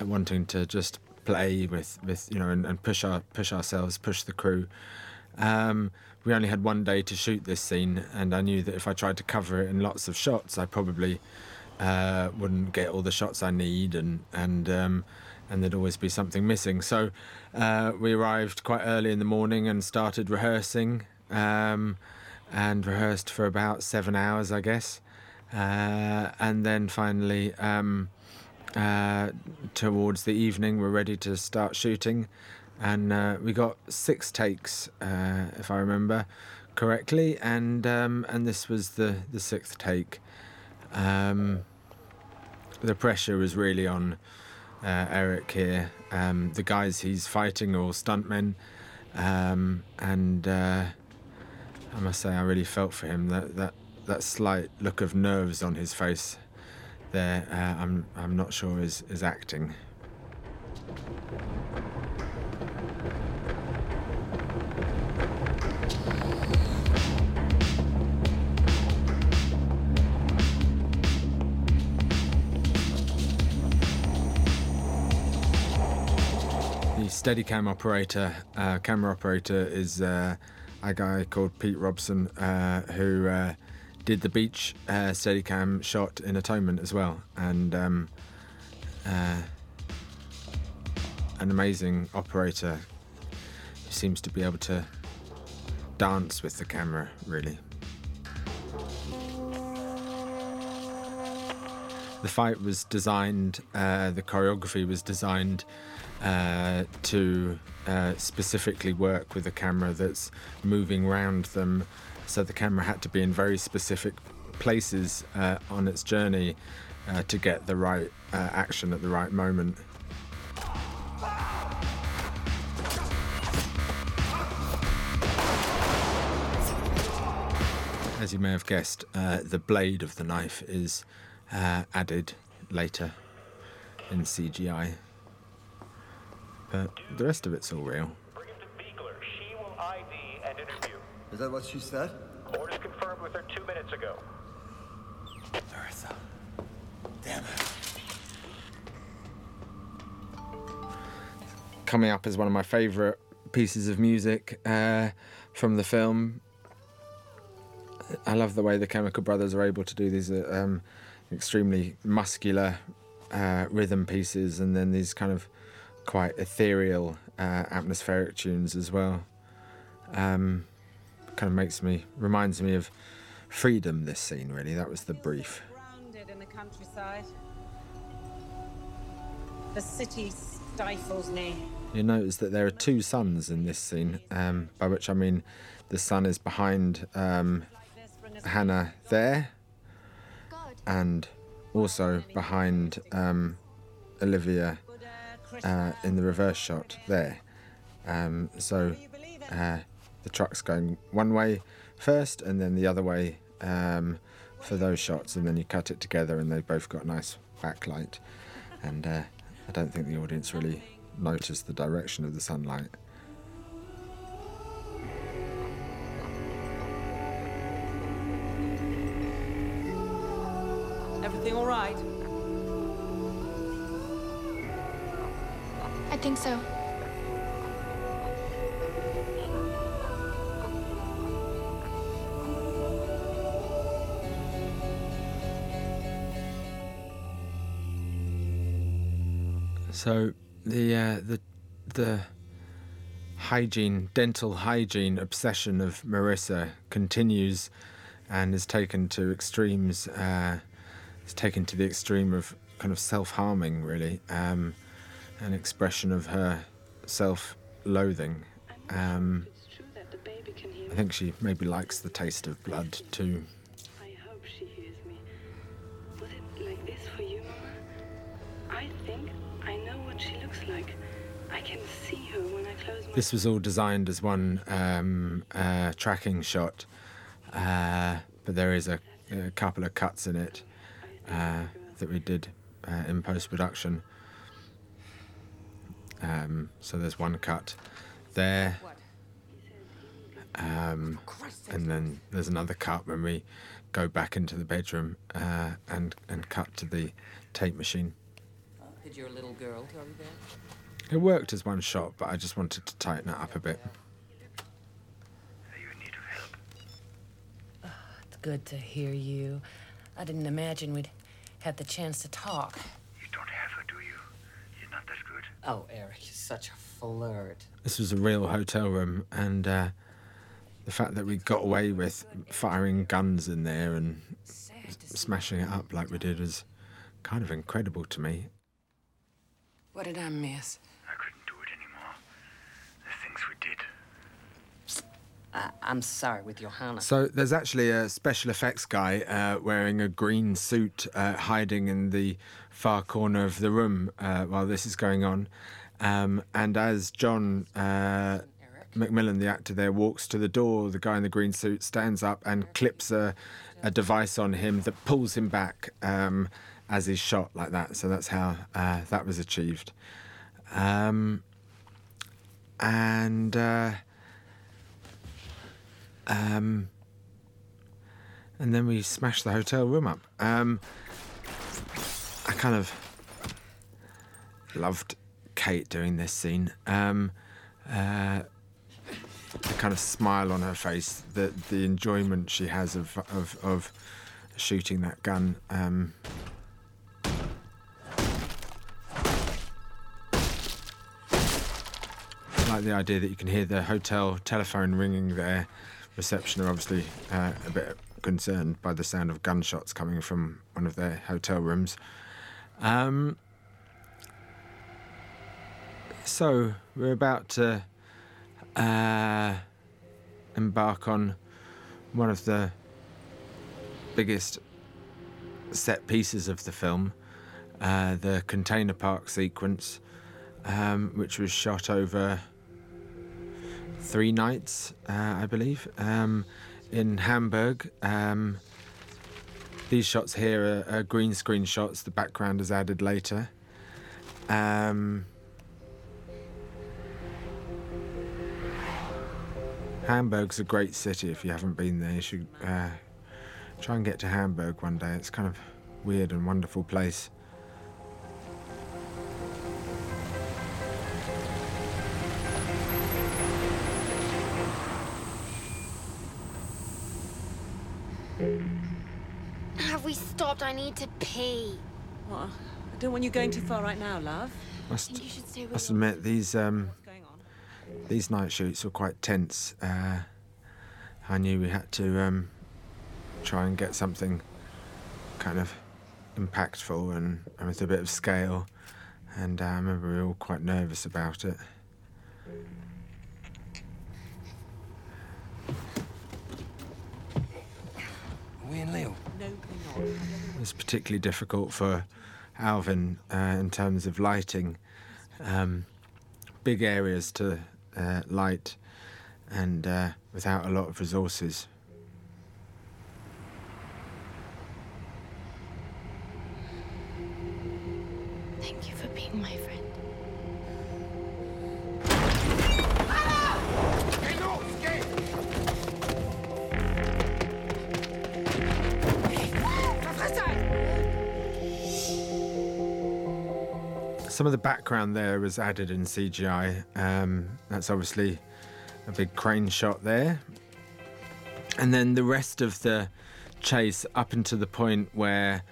wanting to just play with with you know and, and push our push ourselves, push the crew. Um, we only had one day to shoot this scene, and I knew that if I tried to cover it in lots of shots, I probably uh, wouldn't get all the shots I need, and and um, and there'd always be something missing. So uh, we arrived quite early in the morning and started rehearsing, um, and rehearsed for about seven hours, I guess, uh, and then finally. Um, uh, towards the evening, we're ready to start shooting, and uh, we got six takes, uh, if I remember correctly, and um, and this was the the sixth take. Um, the pressure was really on uh, Eric here. Um, the guys he's fighting are all stuntmen, um, and uh, I must say I really felt for him. That that that slight look of nerves on his face there, uh, I'm I'm not sure is is acting. The Steadicam operator, uh, camera operator, is uh, a guy called Pete Robertson uh, who uh, did the beach uh, Steadicam shot in Atonement as well, and um, uh, an amazing operator who seems to be able to dance with the camera really. The fight was designed, uh, the choreography was designed uh, to uh, specifically work with a camera that's moving around them. So the camera had to be in very specific places uh, on its journey uh, to get the right uh, action at the right moment. As you may have guessed, uh, the blade of the knife is added later in CGI but the rest of it's all real. Is that what she said? Orders confirmed with her two minutes ago. Martha. Damn it. Coming up is one of my favourite pieces of music uh, from the film. I love the way the Chemical Brothers are able to do these uh, um, extremely muscular uh, rhythm pieces and then these kind of quite ethereal, uh, atmospheric tunes as well. Um, kind of makes me, reminds me of freedom. This scene, really, that was the brief. In the countryside. The city stifles me. You notice that there are two suns in this scene, um, by which I mean the sun is behind um, Hanna there, and also behind um, Olivia uh, in the reverse shot there. Um, so uh, the truck's going one way first and then the other way um, for those shots, and then you cut it together and they both got nice backlight. And uh, I don't think the audience really noticed the direction of the sunlight. Everything all right? I think so. So the uh, the the hygiene, dental hygiene obsession of Marissa continues, and is taken to extremes. Uh, is taken to the extreme of kind of self-harming, really. Um, an expression of her self-loathing. Um, I think she maybe likes the taste of blood too. This was all designed as one um, uh, tracking shot, uh, but there is a, a, couple of cuts in it. Uh, that we did uh, in post production. Um, so there's one cut there. Um, and then there's another cut when we go back into the bedroom uh, and and cut to the tape machine. Did your little girl tell you that? It worked as one shot, but I just wanted to tighten it up a bit. Are you in need of help? It's good to hear you. I didn't imagine we'd have the chance to talk. You don't have her, do you? You're not that good. Oh, Eric, you're such a flirt. This was a real hotel room, and uh, the fact that we got away with firing guns in there and smashing it up like we did was kind of incredible to me. What did I miss? I couldn't do it anymore. The things we did. I, I'm sorry with Johanna. So there's actually a special effects guy uh, wearing a green suit, uh, hiding in the far corner of the room uh, while this is going on. Um, and as John uh, MacMillan, the actor there, walks to the door, the guy in the green suit stands up and clips a, a device on him that pulls him back um, as he's shot like that. So that's how uh, that was achieved. Um, and. Uh, um, and then we smashed the hotel room up. Um, I kind of loved Cate doing this scene. Um, uh, the kind of smile on her face, the the enjoyment she has of of, of shooting that gun. Um, like the idea that you can hear the hotel telephone ringing there. Reception are obviously uh, a bit concerned by the sound of gunshots coming from one of their hotel rooms. Um, so we're about to uh, embark on one of the biggest set pieces of the film, uh, the container park sequence, um, which was shot over three nights, uh, I believe, um, in Hamburg. Um, these shots here are, are, green screen shots. The background is added later. Um, Hamburg's a great city. If you haven't been there, you should uh, try and get to Hamburg one day. It's kind of weird and wonderful place. Need to pee. What? I don't want you going too far right now, love. Must, think you should stay with must me. admit these um, these night shoots were quite tense. Uh, I knew we had to um, try and get something kind of impactful and, and with a bit of scale. And uh, I remember we were all quite nervous about it. Are we in Leo? No, we're not. Was particularly difficult for Alwin uh, in terms of lighting. Um, big areas to uh, light and uh, without a lot of resources. Background there was added in CGI. Um, that's obviously a big crane shot there. And then the rest of the chase up until the point where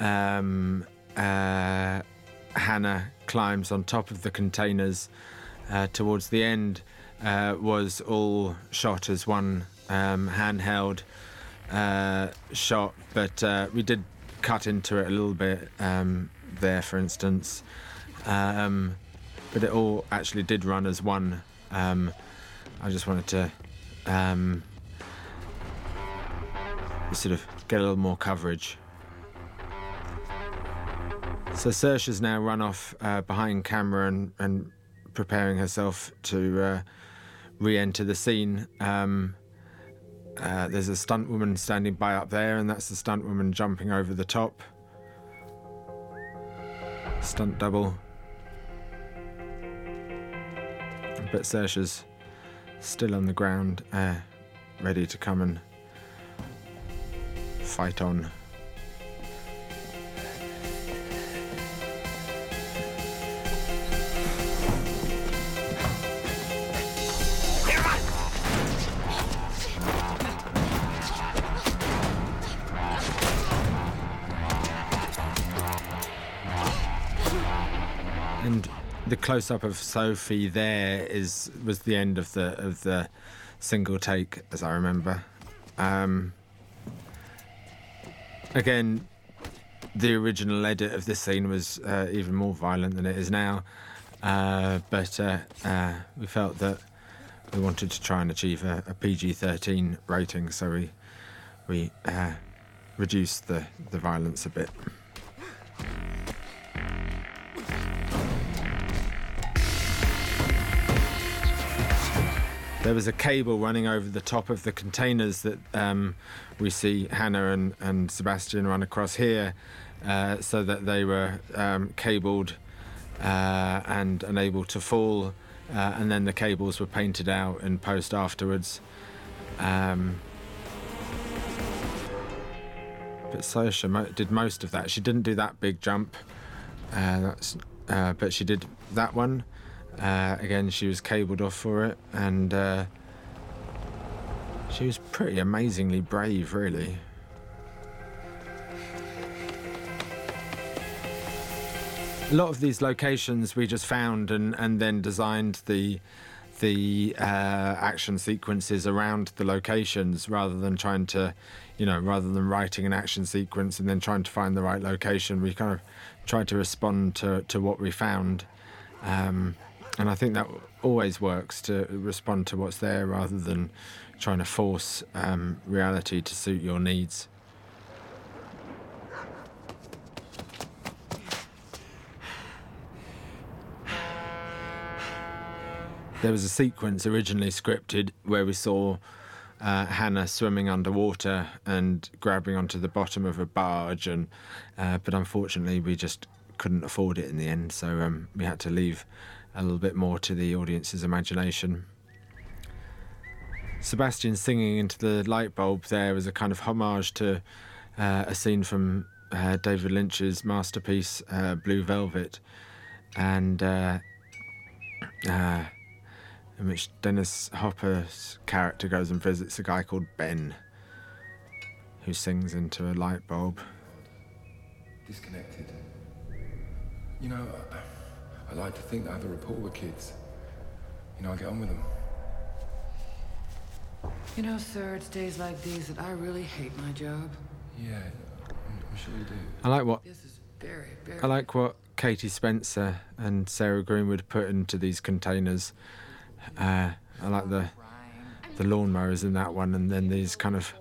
um, uh, Hanna climbs on top of the containers uh, towards the end uh, was all shot as one um, handheld uh, shot, but uh, we did cut into it a little bit um, there, for instance. Um, but it all actually did run as one. Um, I just wanted to um, sort of get a little more coverage. So Saoirse's now run off uh, behind camera and, and preparing herself to uh, re-enter the scene. Um, uh, there's a stunt woman standing by up there, and that's the stunt woman jumping over the top. stunt double. But Saoirse's still on the ground, uh, ready to come and fight on. Close up of Sophie there is was the end of the of the single take, as I remember. Um, again, the original edit of this scene was uh, even more violent than it is now, uh, but uh, uh, we felt that we wanted to try and achieve a, a PG-13 rating, so we we uh, reduced the the violence a bit. There was a cable running over the top of the containers that um, we see Hanna and, and Sebastian run across here, uh, so that they were um, cabled uh, and unable to fall, uh, and then the cables were painted out in post afterwards. Um, but mo- did most of that. She didn't do that big jump, uh, uh, but she did that one. Uh, again, she was cabled off for it, and uh, she was pretty amazingly brave, really. A lot of these locations we just found and, and then designed the the uh, action sequences around the locations rather than trying to, you know, rather than writing an action sequence and then trying to find the right location. We kind of tried to respond to, to what we found. Um, and I think that always works to respond to what's there rather than trying to force um, reality to suit your needs. There was a sequence originally scripted where we saw uh, Hanna swimming underwater and grabbing onto the bottom of a barge, and uh, but unfortunately we just couldn't afford it in the end, so um, we had to leave a little bit more to the audience's imagination. Sebastian singing into the light bulb there was a kind of homage to uh, a scene from uh, David Lynch's masterpiece uh, Blue Velvet, and uh, uh, in which Dennis Hopper's character goes and visits a guy called Ben, who sings into a light bulb. Disconnected. You know, I, I like to think that I have a rapport with kids. You know, I get on with them. You know, sir, it's days like these that I really hate my job. Yeah, I'm, I'm sure you do. I like what This is very, very. I like what Katie Spencer and Sarah Greenwood put into these containers. Uh, I like the the lawnmowers in that one, and then these kind of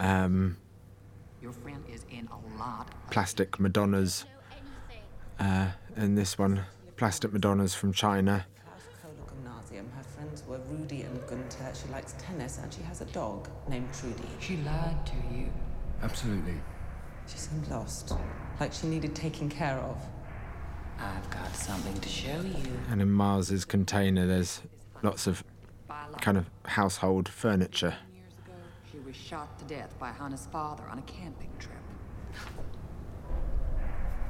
um, Your friend is in a lot. plastic Madonnas uh, in this one. Plastic Madonnas from China. Her friends were Rudy and Gunter. She likes tennis and she has a dog named Trudy. She lied to you. Absolutely. She seemed lost, like she needed taking care of. I've got something to show you. And in Mars's container, there's lots of kind of household furniture. She was shot to death by Hanna's father on a camping trip.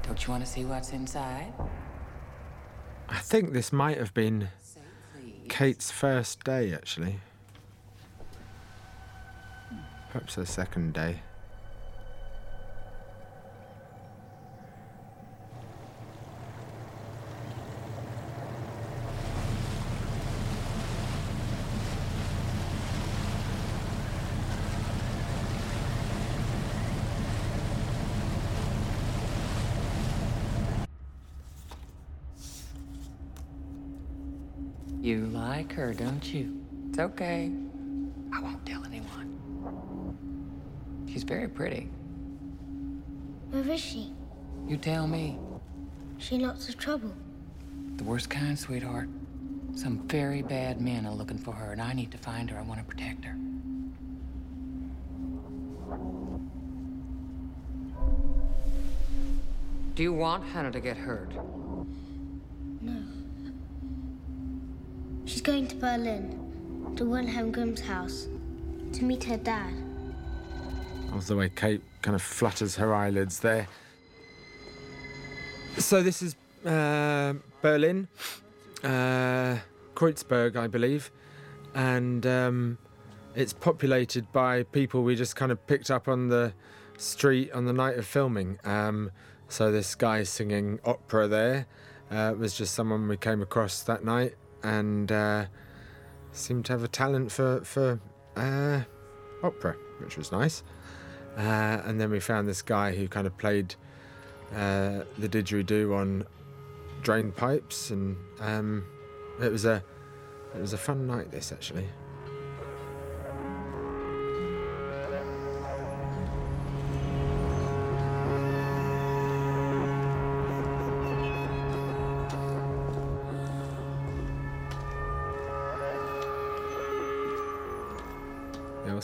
Don't you want to see what's inside? I think this might have been Cate's first day, actually. Perhaps her second day. You like her, don't you? It's okay. I won't tell anyone. She's very pretty. Where is she? You tell me. She in lots of trouble. The worst kind, sweetheart. Some very bad men are looking for her, and I need to find her. I want to protect her. Do you want Hanna to get hurt? Going to Berlin, to Wilhelm Grimm's house, to meet her dad. Love the way Cate kind of flutters her eyelids there. So this is uh, Berlin, uh, Kreuzberg, I believe, and um, it's populated by people we just kind of picked up on the street on the night of filming. Um, so this guy singing opera there uh, was just someone we came across that night, and uh, seemed to have a talent for for uh, opera, which was nice. Uh, and then we found this guy who kind of played uh, the didgeridoo on drain pipes, and um, it was a it was a fun night. This actually.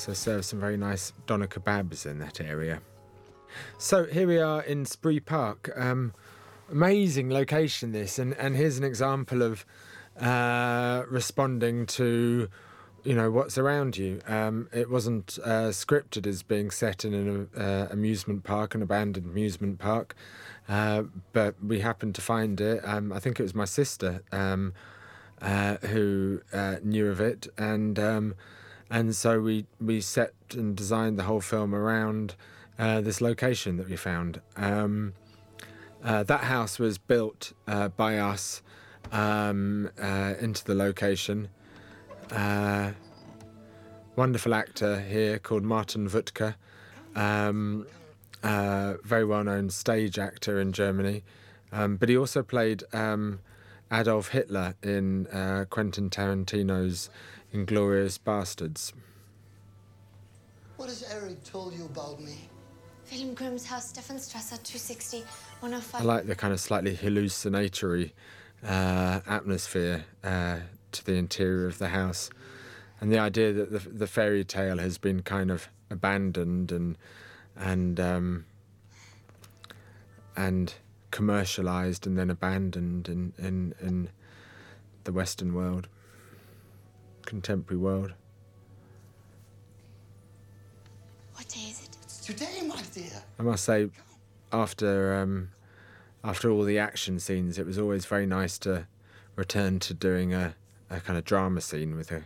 Also serve some very nice doner kebabs in that area. So here we are in Spree Park. Um, amazing location, this, and, and here's an example of uh, responding to, you know, what's around you. Um, it wasn't uh, scripted as being set in an uh, amusement park, an abandoned amusement park, uh, but we happened to find it. Um, I think it was my sister um, uh, who uh, knew of it, and um, and so we we set and designed the whole film around uh, this location that we found. Um, uh, that house was built uh, by us um, uh, into the location. Uh, wonderful actor here called Martin Wuttke, um, uh, very well known stage actor in Germany, um, but he also played um, Adolf Hitler in Quentin Tarantino's Inglourious Basterds. What has Eric told you about me? Wilhelm Grimm's house, Stephanstrasse 260, 105. I like the kind of slightly hallucinatory uh, atmosphere uh, to the interior of the house, and the idea that the, the fairy tale has been kind of abandoned and and um, and commercialized and then abandoned in, in in the Western world, contemporary world. What day is it? It's today, my dear. I must say, after um, after all the action scenes, it was always very nice to return to doing a, a kind of drama scene with a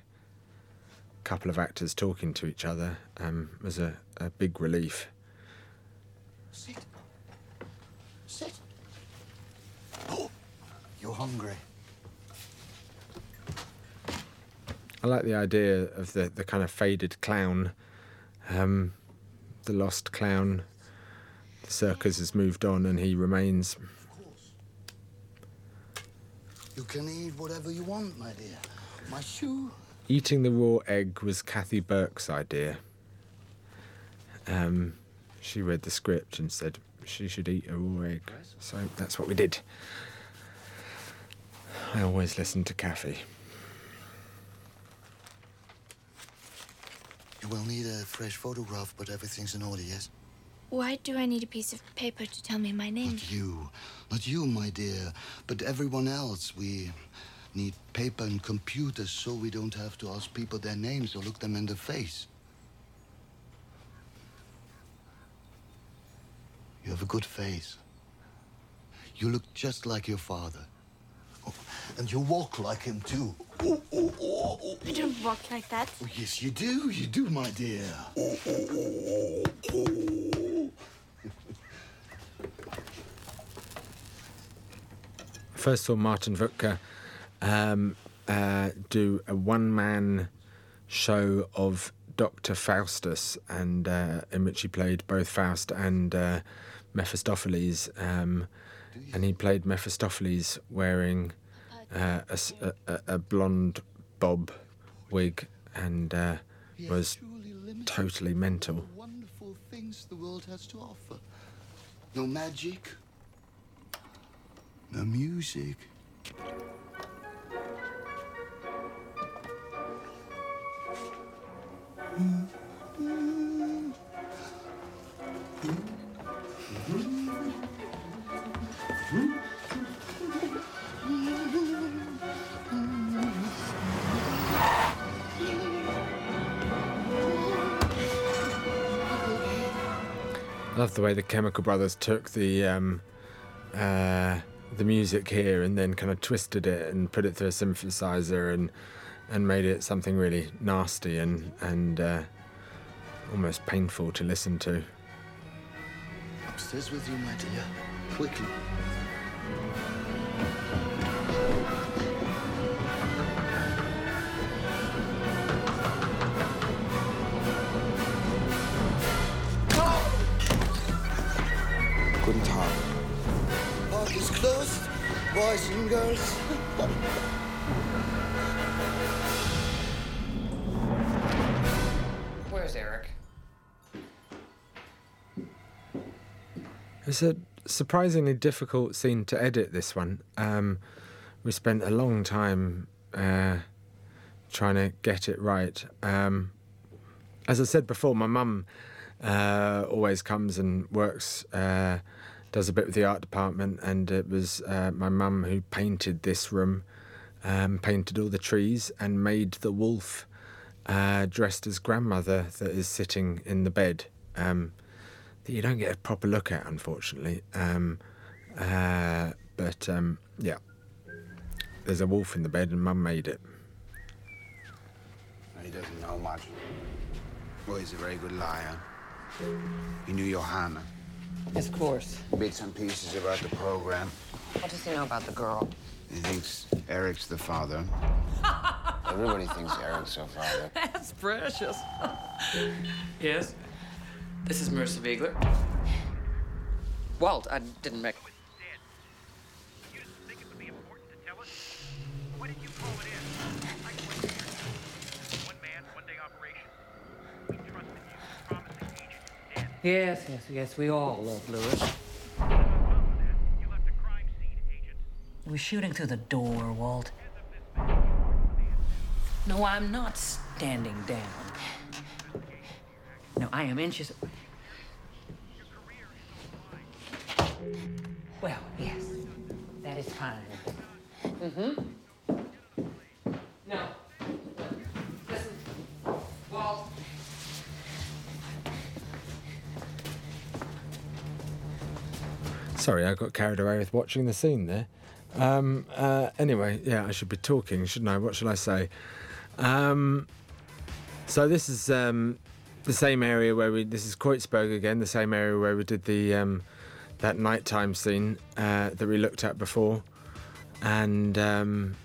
couple of actors talking to each other. Um, was a, a big relief. Sit. Sit. Oh, you're hungry. I like the idea of the, the kind of faded clown, um, the lost clown. The circus has moved on and he remains. You can eat whatever you want, my dear. My shoe. Eating the raw egg was Kathy Burke's idea. Um, she read the script and said she should eat a raw egg. So that's what we did. I always listen to Kathy. Will need a fresh photograph, but everything's in order, yes? Why do I need a piece of paper to tell me my name? Not you. Not you, my dear, but everyone else. We need paper and computers so we don't have to ask people their names or look them in the face. You have a good face. You look just like your father. Oh, and you walk like him, too. Oh, oh, oh, oh, I don't walk like that. oh. Yes, you do. You do, my dear. First saw Martin Wuttke um, uh, do a one man show of Dr. Faustus, and uh, in which he played both Faust and uh, Mephistopheles. Um, and he played Mephistopheles wearing uh, a, a- a- blonde bob wig and uh, was totally mental. Wonderful things the world has to offer. No magic. No music. I love the way the Chemical Brothers took the um, uh, the music here and then kind of twisted it and put it through a synthesizer and and made it something really nasty and and uh, almost painful to listen to. Upstairs with you, my dear. Quickly. Boys and girls. Where's Eric? It's a surprisingly difficult scene to edit. This one, um, we spent a long time uh, trying to get it right. Um, as I said before, my mum uh, always comes and works, uh, does a bit with the art department, and it was uh, my mum who painted this room, um, painted all the trees, and made the wolf uh, dressed as grandmother that is sitting in the bed. Um, that you don't get a proper look at, unfortunately. Um, uh, but um, yeah, there's a wolf in the bed, and Mum made it. He doesn't know much. Well, he's a very good liar. He knew Johanna. Yes, of course. Bits and pieces about the program. What does he know about the girl? He thinks Eric's the father. (laughs) Everybody thinks Eric's her father. (laughs) That's precious. yes. This is Marissa Wiegler. Walt, I didn't make. Yes, yes, yes. We all love Lewis. He was shooting through the door, Walt. No, I'm not standing down. No, I am inches. Well, yes, that is fine. Mm-hmm. Sorry, I got carried away with watching the scene there. Um, uh, anyway, yeah, I should be talking, shouldn't I? What should I say? Um, so this is um, the same area where we. This is Kreuzberg again, the same area where we did the um, that nighttime scene uh, that we looked at before, and um,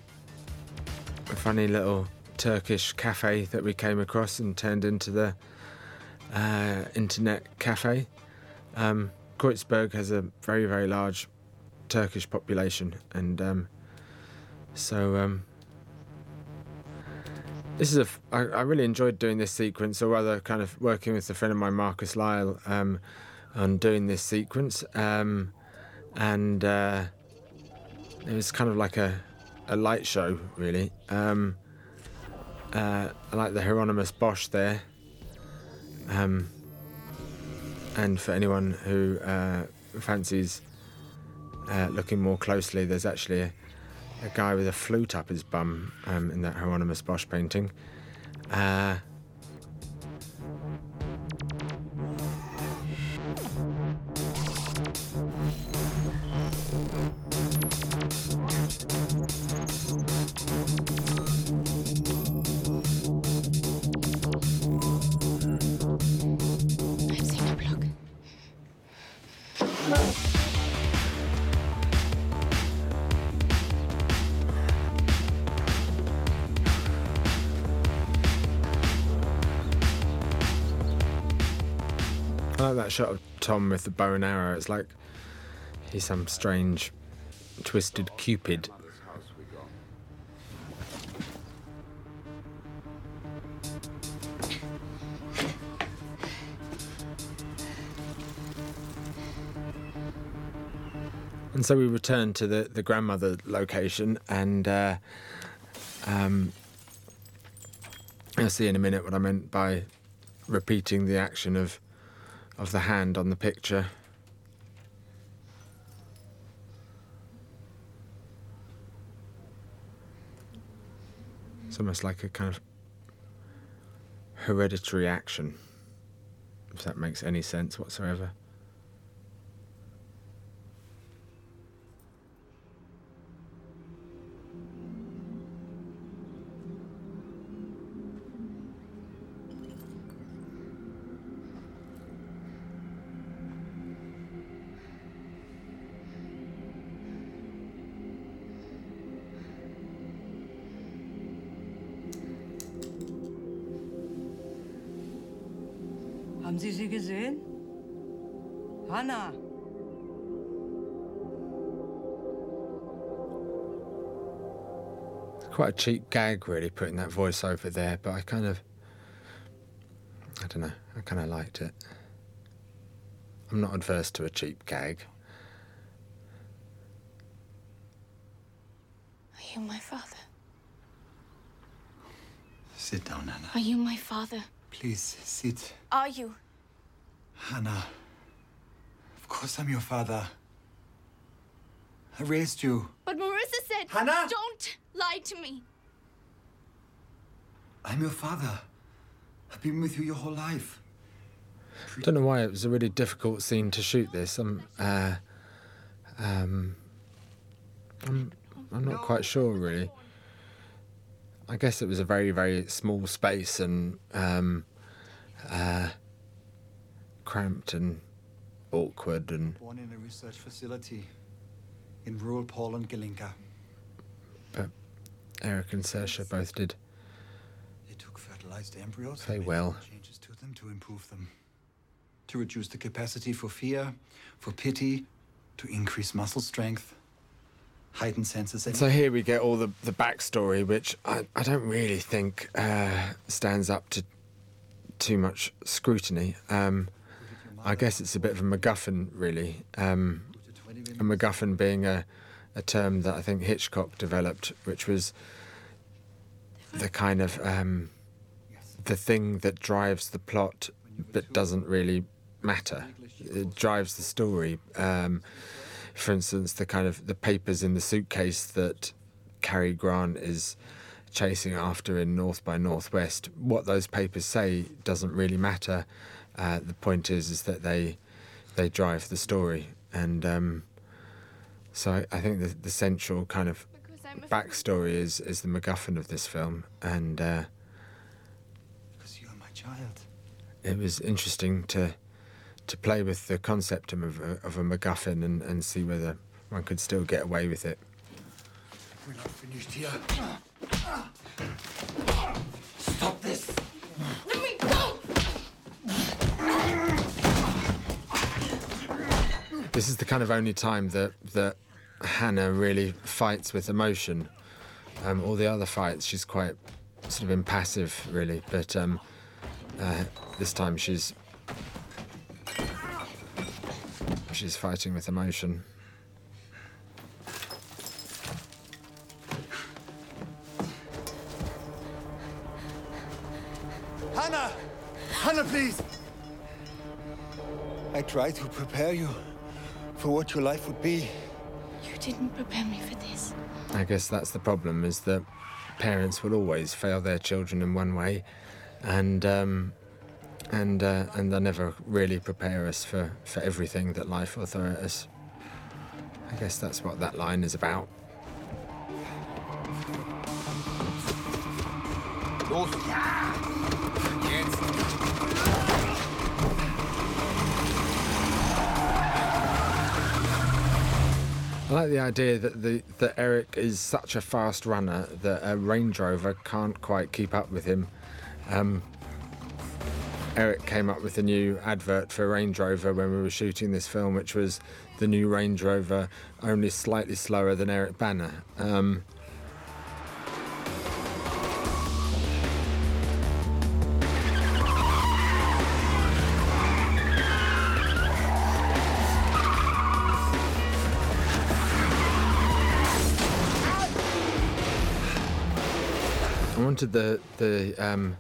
a funny little Turkish cafe that we came across and turned into the uh, internet cafe. Um, Kreuzberg has a very very large Turkish population, and um, so um, this is a. F- I, I really enjoyed doing this sequence, or rather, kind of working with a friend of mine, Marcus Lyall, um, on doing this sequence, um, and uh, it was kind of like a a light show, really. Um, uh, I like the Hieronymus Bosch there. Um, and for anyone who uh, fancies uh, looking more closely, there's actually a, a, guy with a flute up his bum um, in that Hieronymus Bosch painting. Uh, shot of Tom with the bow and arrow. It's like he's some strange, twisted Cupid. And so we returned to the, the grandmother location, and uh, um, I'll see in a minute what I meant by repeating the action of of the hand on the picture. It's almost like a kind of hereditary action, if that makes any sense whatsoever. Haben Sie sie gesehen? Hanna! It's quite a cheap gag, really, putting that voice over there, but I kind of. I don't know, I kind of liked it. I'm not adverse to a cheap gag. Are you my father? Sit down, Hanna. Are you my father? Please, sit. Are you? Hanna. Of course I'm your father. I raised you. But Marissa said, Hanna! Don't lie to me. I'm your father. I've been with you your whole life. I don't know why it was a really difficult scene to shoot this. I'm, uh, um, I'm, I'm not quite sure really. I guess it was a very, very small space and um, uh, cramped and awkward and Born in a research facility in rural Poland, Gelinka. but Eric and Saoirse both did They took fertilized embryos made well. changes to them to improve them. To reduce the capacity for fear, for pity, to increase muscle strength, heighten senses So here we get all the, the backstory, which I, I don't really think uh, stands up to too much scrutiny. Um, I guess it's a bit of a MacGuffin, really. Um, a MacGuffin being a, a term that I think Hitchcock developed, which was the kind of um, the thing that drives the plot but doesn't really matter. It drives the story. Um, for instance, the kind of the papers in the suitcase that Cary Grant is chasing after in North by Northwest. What those papers say doesn't really matter. Uh, the point is, is that they they drive the story, and um, so I, I think the, the central kind of backstory is is the MacGuffin of this film, and uh, Because you're my child. it was interesting to to play with the concept of a, of a MacGuffin and, and see whether one could still get away with it. We're not finished here. Stop this! Let me go! This is the kind of only time that that Hanna really fights with emotion. Um, all the other fights, she's quite sort of impassive, really. But um, uh, this time, she's she's fighting with emotion. Hanna, please! I tried to prepare you for what your life would be. You didn't prepare me for this. I guess that's the problem: is that parents will always fail their children in one way, and um, and uh, and they never really prepare us for for everything that life will throw at us. I guess that's what that line is about. Los! I like the idea that the that Eric is such a fast runner that a Range Rover can't quite keep up with him. Um, Eric came up with a new advert for Range Rover when we were shooting this film, which was the new Range Rover, only slightly slower than Eric Bana. Um, The the um,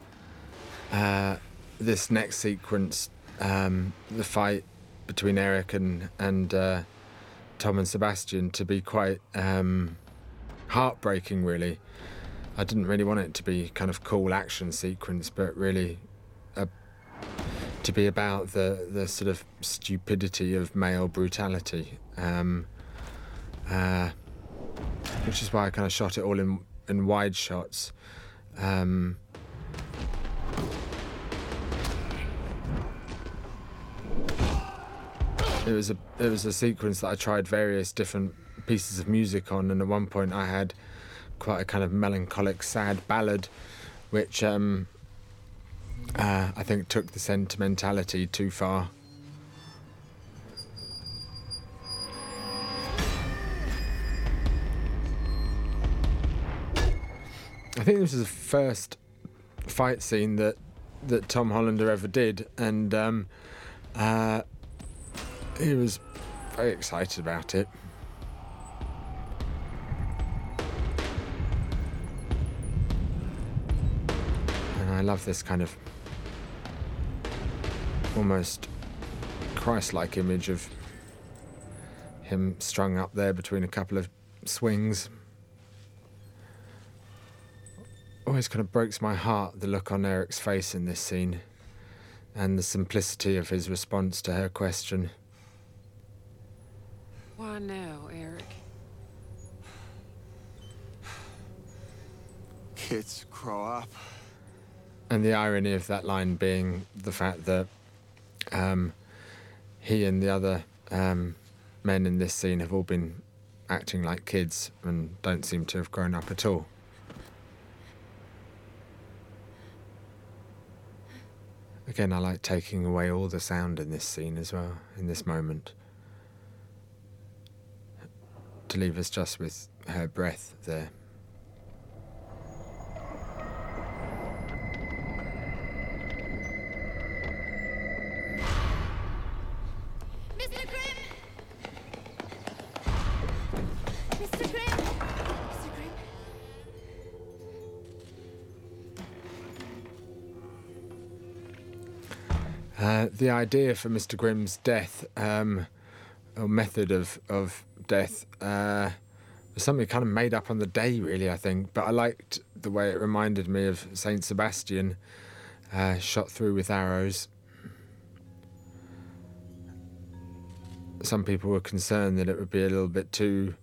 uh, this next sequence, um, the fight between Eric and and uh, Tom and Sebastian, to be quite um, heartbreaking, really. I didn't really want it to be kind of cool action sequence, but really a, to be about the the sort of stupidity of male brutality. Um, uh, which is why I kind of shot it all in in wide shots. Um, it was a it was a sequence that I tried various different pieces of music on, and at one point I had quite a kind of melancholic, sad ballad, which um, uh, I think took the sentimentality too far. I think this is the first fight scene that that Tom Hollander ever did, and um, uh, he was very excited about it. And I love this kind of almost Christ-like image of him strung up there between a couple of swings. Always kind of breaks my heart the look on Eric's face in this scene and the simplicity of his response to her question. Why now, Eric? Kids grow up. And the irony of that line being the fact that um, he and the other um, men in this scene have all been acting like kids and don't seem to have grown up at all. Again, I like taking away all the sound in this scene as well, in this moment. To leave us just with her breath there. Uh, the idea for Mr. Grimm's death, um, or method of, of death, uh, was something kind of made up on the day, really, I think. But I liked the way it reminded me of Saint Sebastian, uh, shot through with arrows. Some people were concerned that it would be a little bit too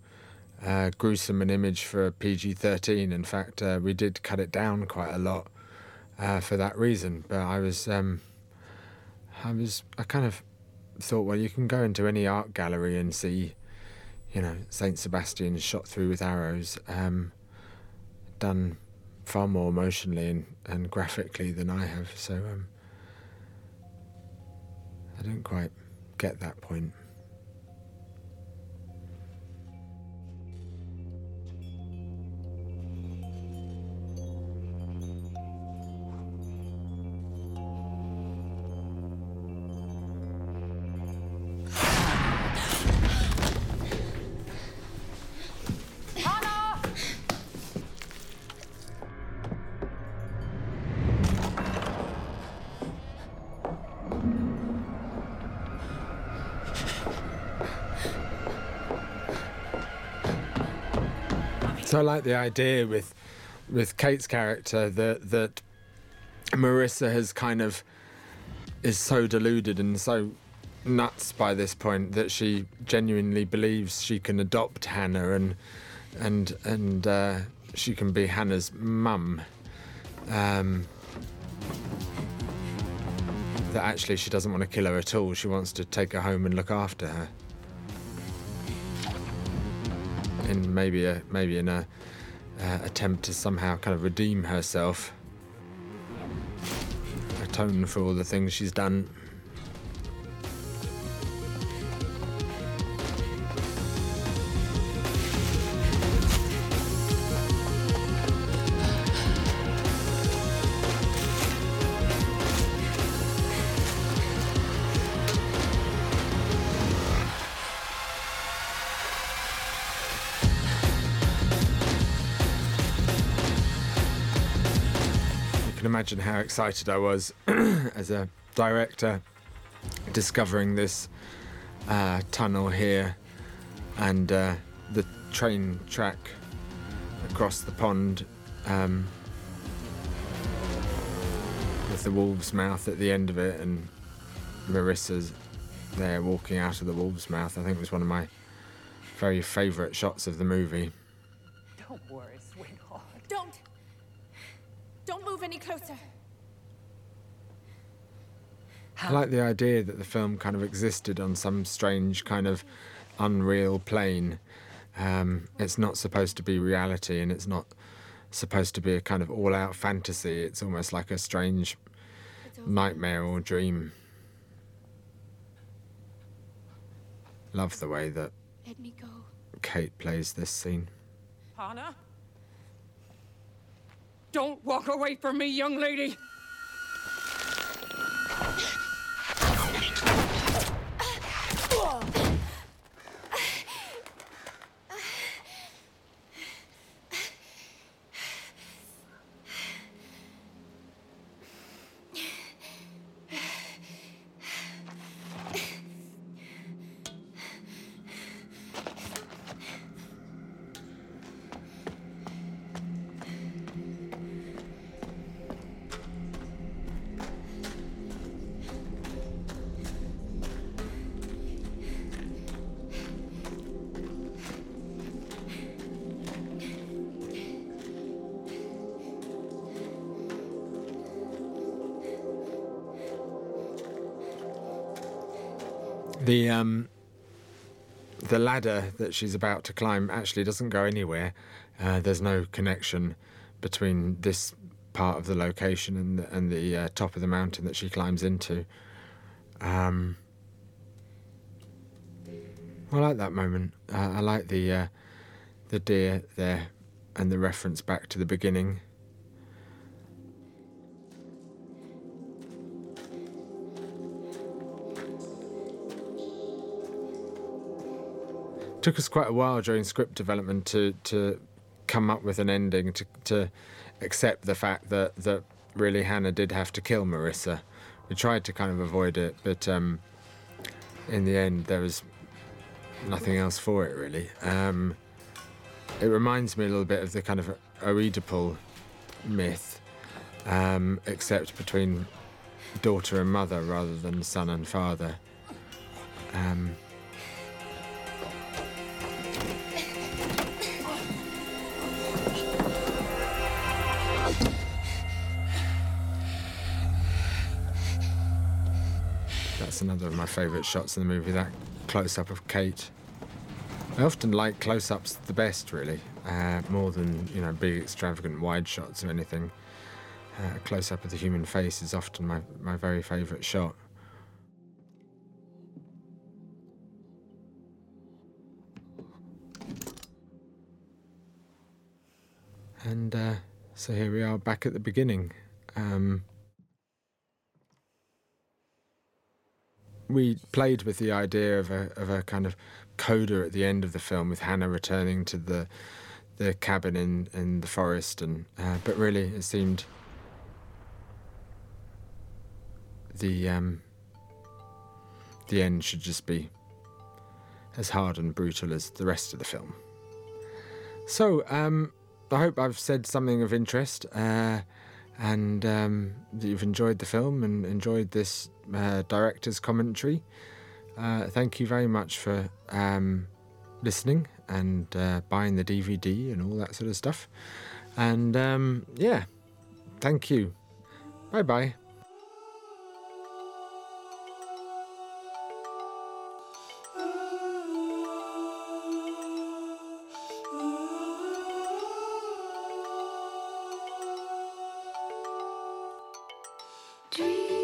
uh, gruesome an image for PG 13. In fact, uh, we did cut it down quite a lot uh, for that reason. But I was. Um, I was I kind of thought, well, you can go into any art gallery and see, you know, Saint Sebastian shot through with arrows, um, done far more emotionally and, and graphically than I have. So um, I don't quite get that point. Like the idea with with Cate's character that that Marissa has kind of is so deluded and so nuts by this point that she genuinely believes she can adopt Hanna and and and uh, she can be Hanna's mum. Um, that actually she doesn't want to kill her at all. She wants to take her home and look after her. In maybe a maybe in a uh, attempt to somehow kind of redeem herself, atone for all the things she's done. Imagine how excited I was (clears throat) as a director discovering this uh, tunnel here and uh, the train track across the pond Um, with the wolf's mouth at the end of it, and Marissa's there walking out of the wolf's mouth. I think it was one of my very favourite shots of the movie. Don't worry! Don't move any closer. I like the idea that the film kind of existed on some strange kind of unreal plane. Um, it's not supposed to be reality, and it's not supposed to be a kind of all-out fantasy. It's almost like a strange nightmare or dream. Love the way that Let me go. Cate plays this scene. Hanna? Don't walk away from me, young lady! Uh, um, the ladder that she's about to climb actually doesn't go anywhere. Uh, there's no connection between this part of the location and the, and the uh, top of the mountain that she climbs into. Um, I like that moment. Uh, I like the uh, the deer there and the reference back to the beginning. Took us quite a while during script development to to come up with an ending to to accept the fact that that really Hanna did have to kill Marissa. We tried to kind of avoid it, but um, in the end there was nothing else for it really. Um, it reminds me a little bit of the kind of Oedipal myth, um, except between daughter and mother rather than son and father. Um, That's another of my favourite shots in the movie, that close up of Cate. I often like close ups the best, really, uh, more than, you know, big, extravagant wide shots or anything. Uh, a close up of the human face is often my, my very favourite shot. And uh, so here we are back at the beginning. Um, we played with the idea of a of a kind of coda at the end of the film with Hanna returning to the the cabin in in the forest, and uh, but really it seemed the um, the end should just be as hard and brutal as the rest of the film. So um, I hope I've said something of interest. Uh, and um, you've enjoyed the film and enjoyed this uh, director's commentary. Uh, thank you very much for um, listening and uh, buying the DVD and all that sort of stuff. And um, yeah, thank you. Bye bye. Dream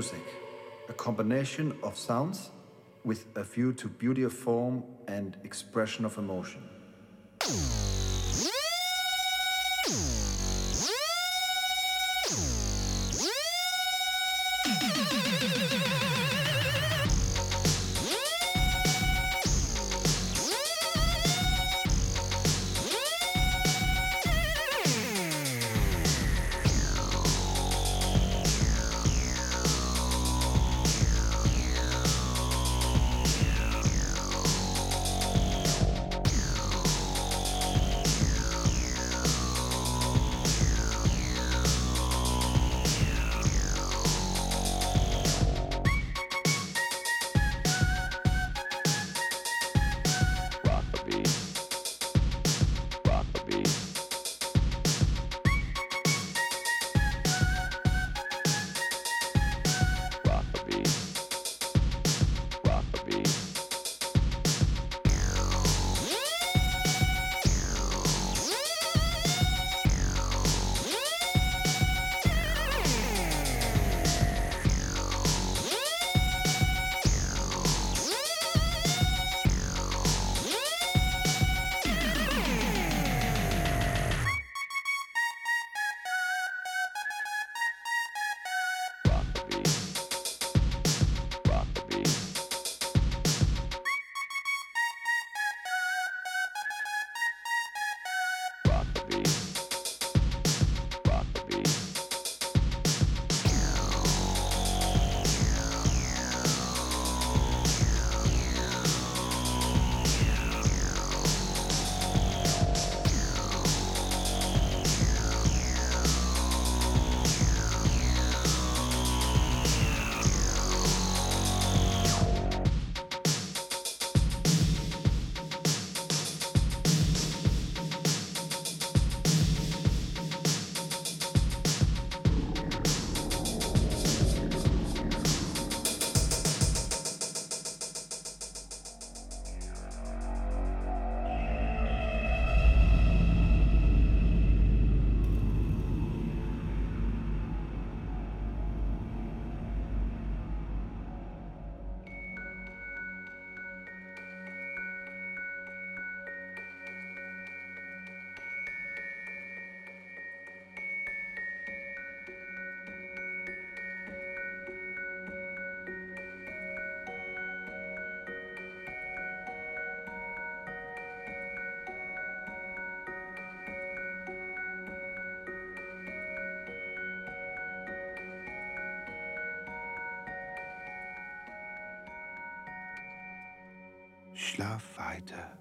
Music. A combination of sounds with a view to beauty of form and expression of emotion. Schlaf weiter.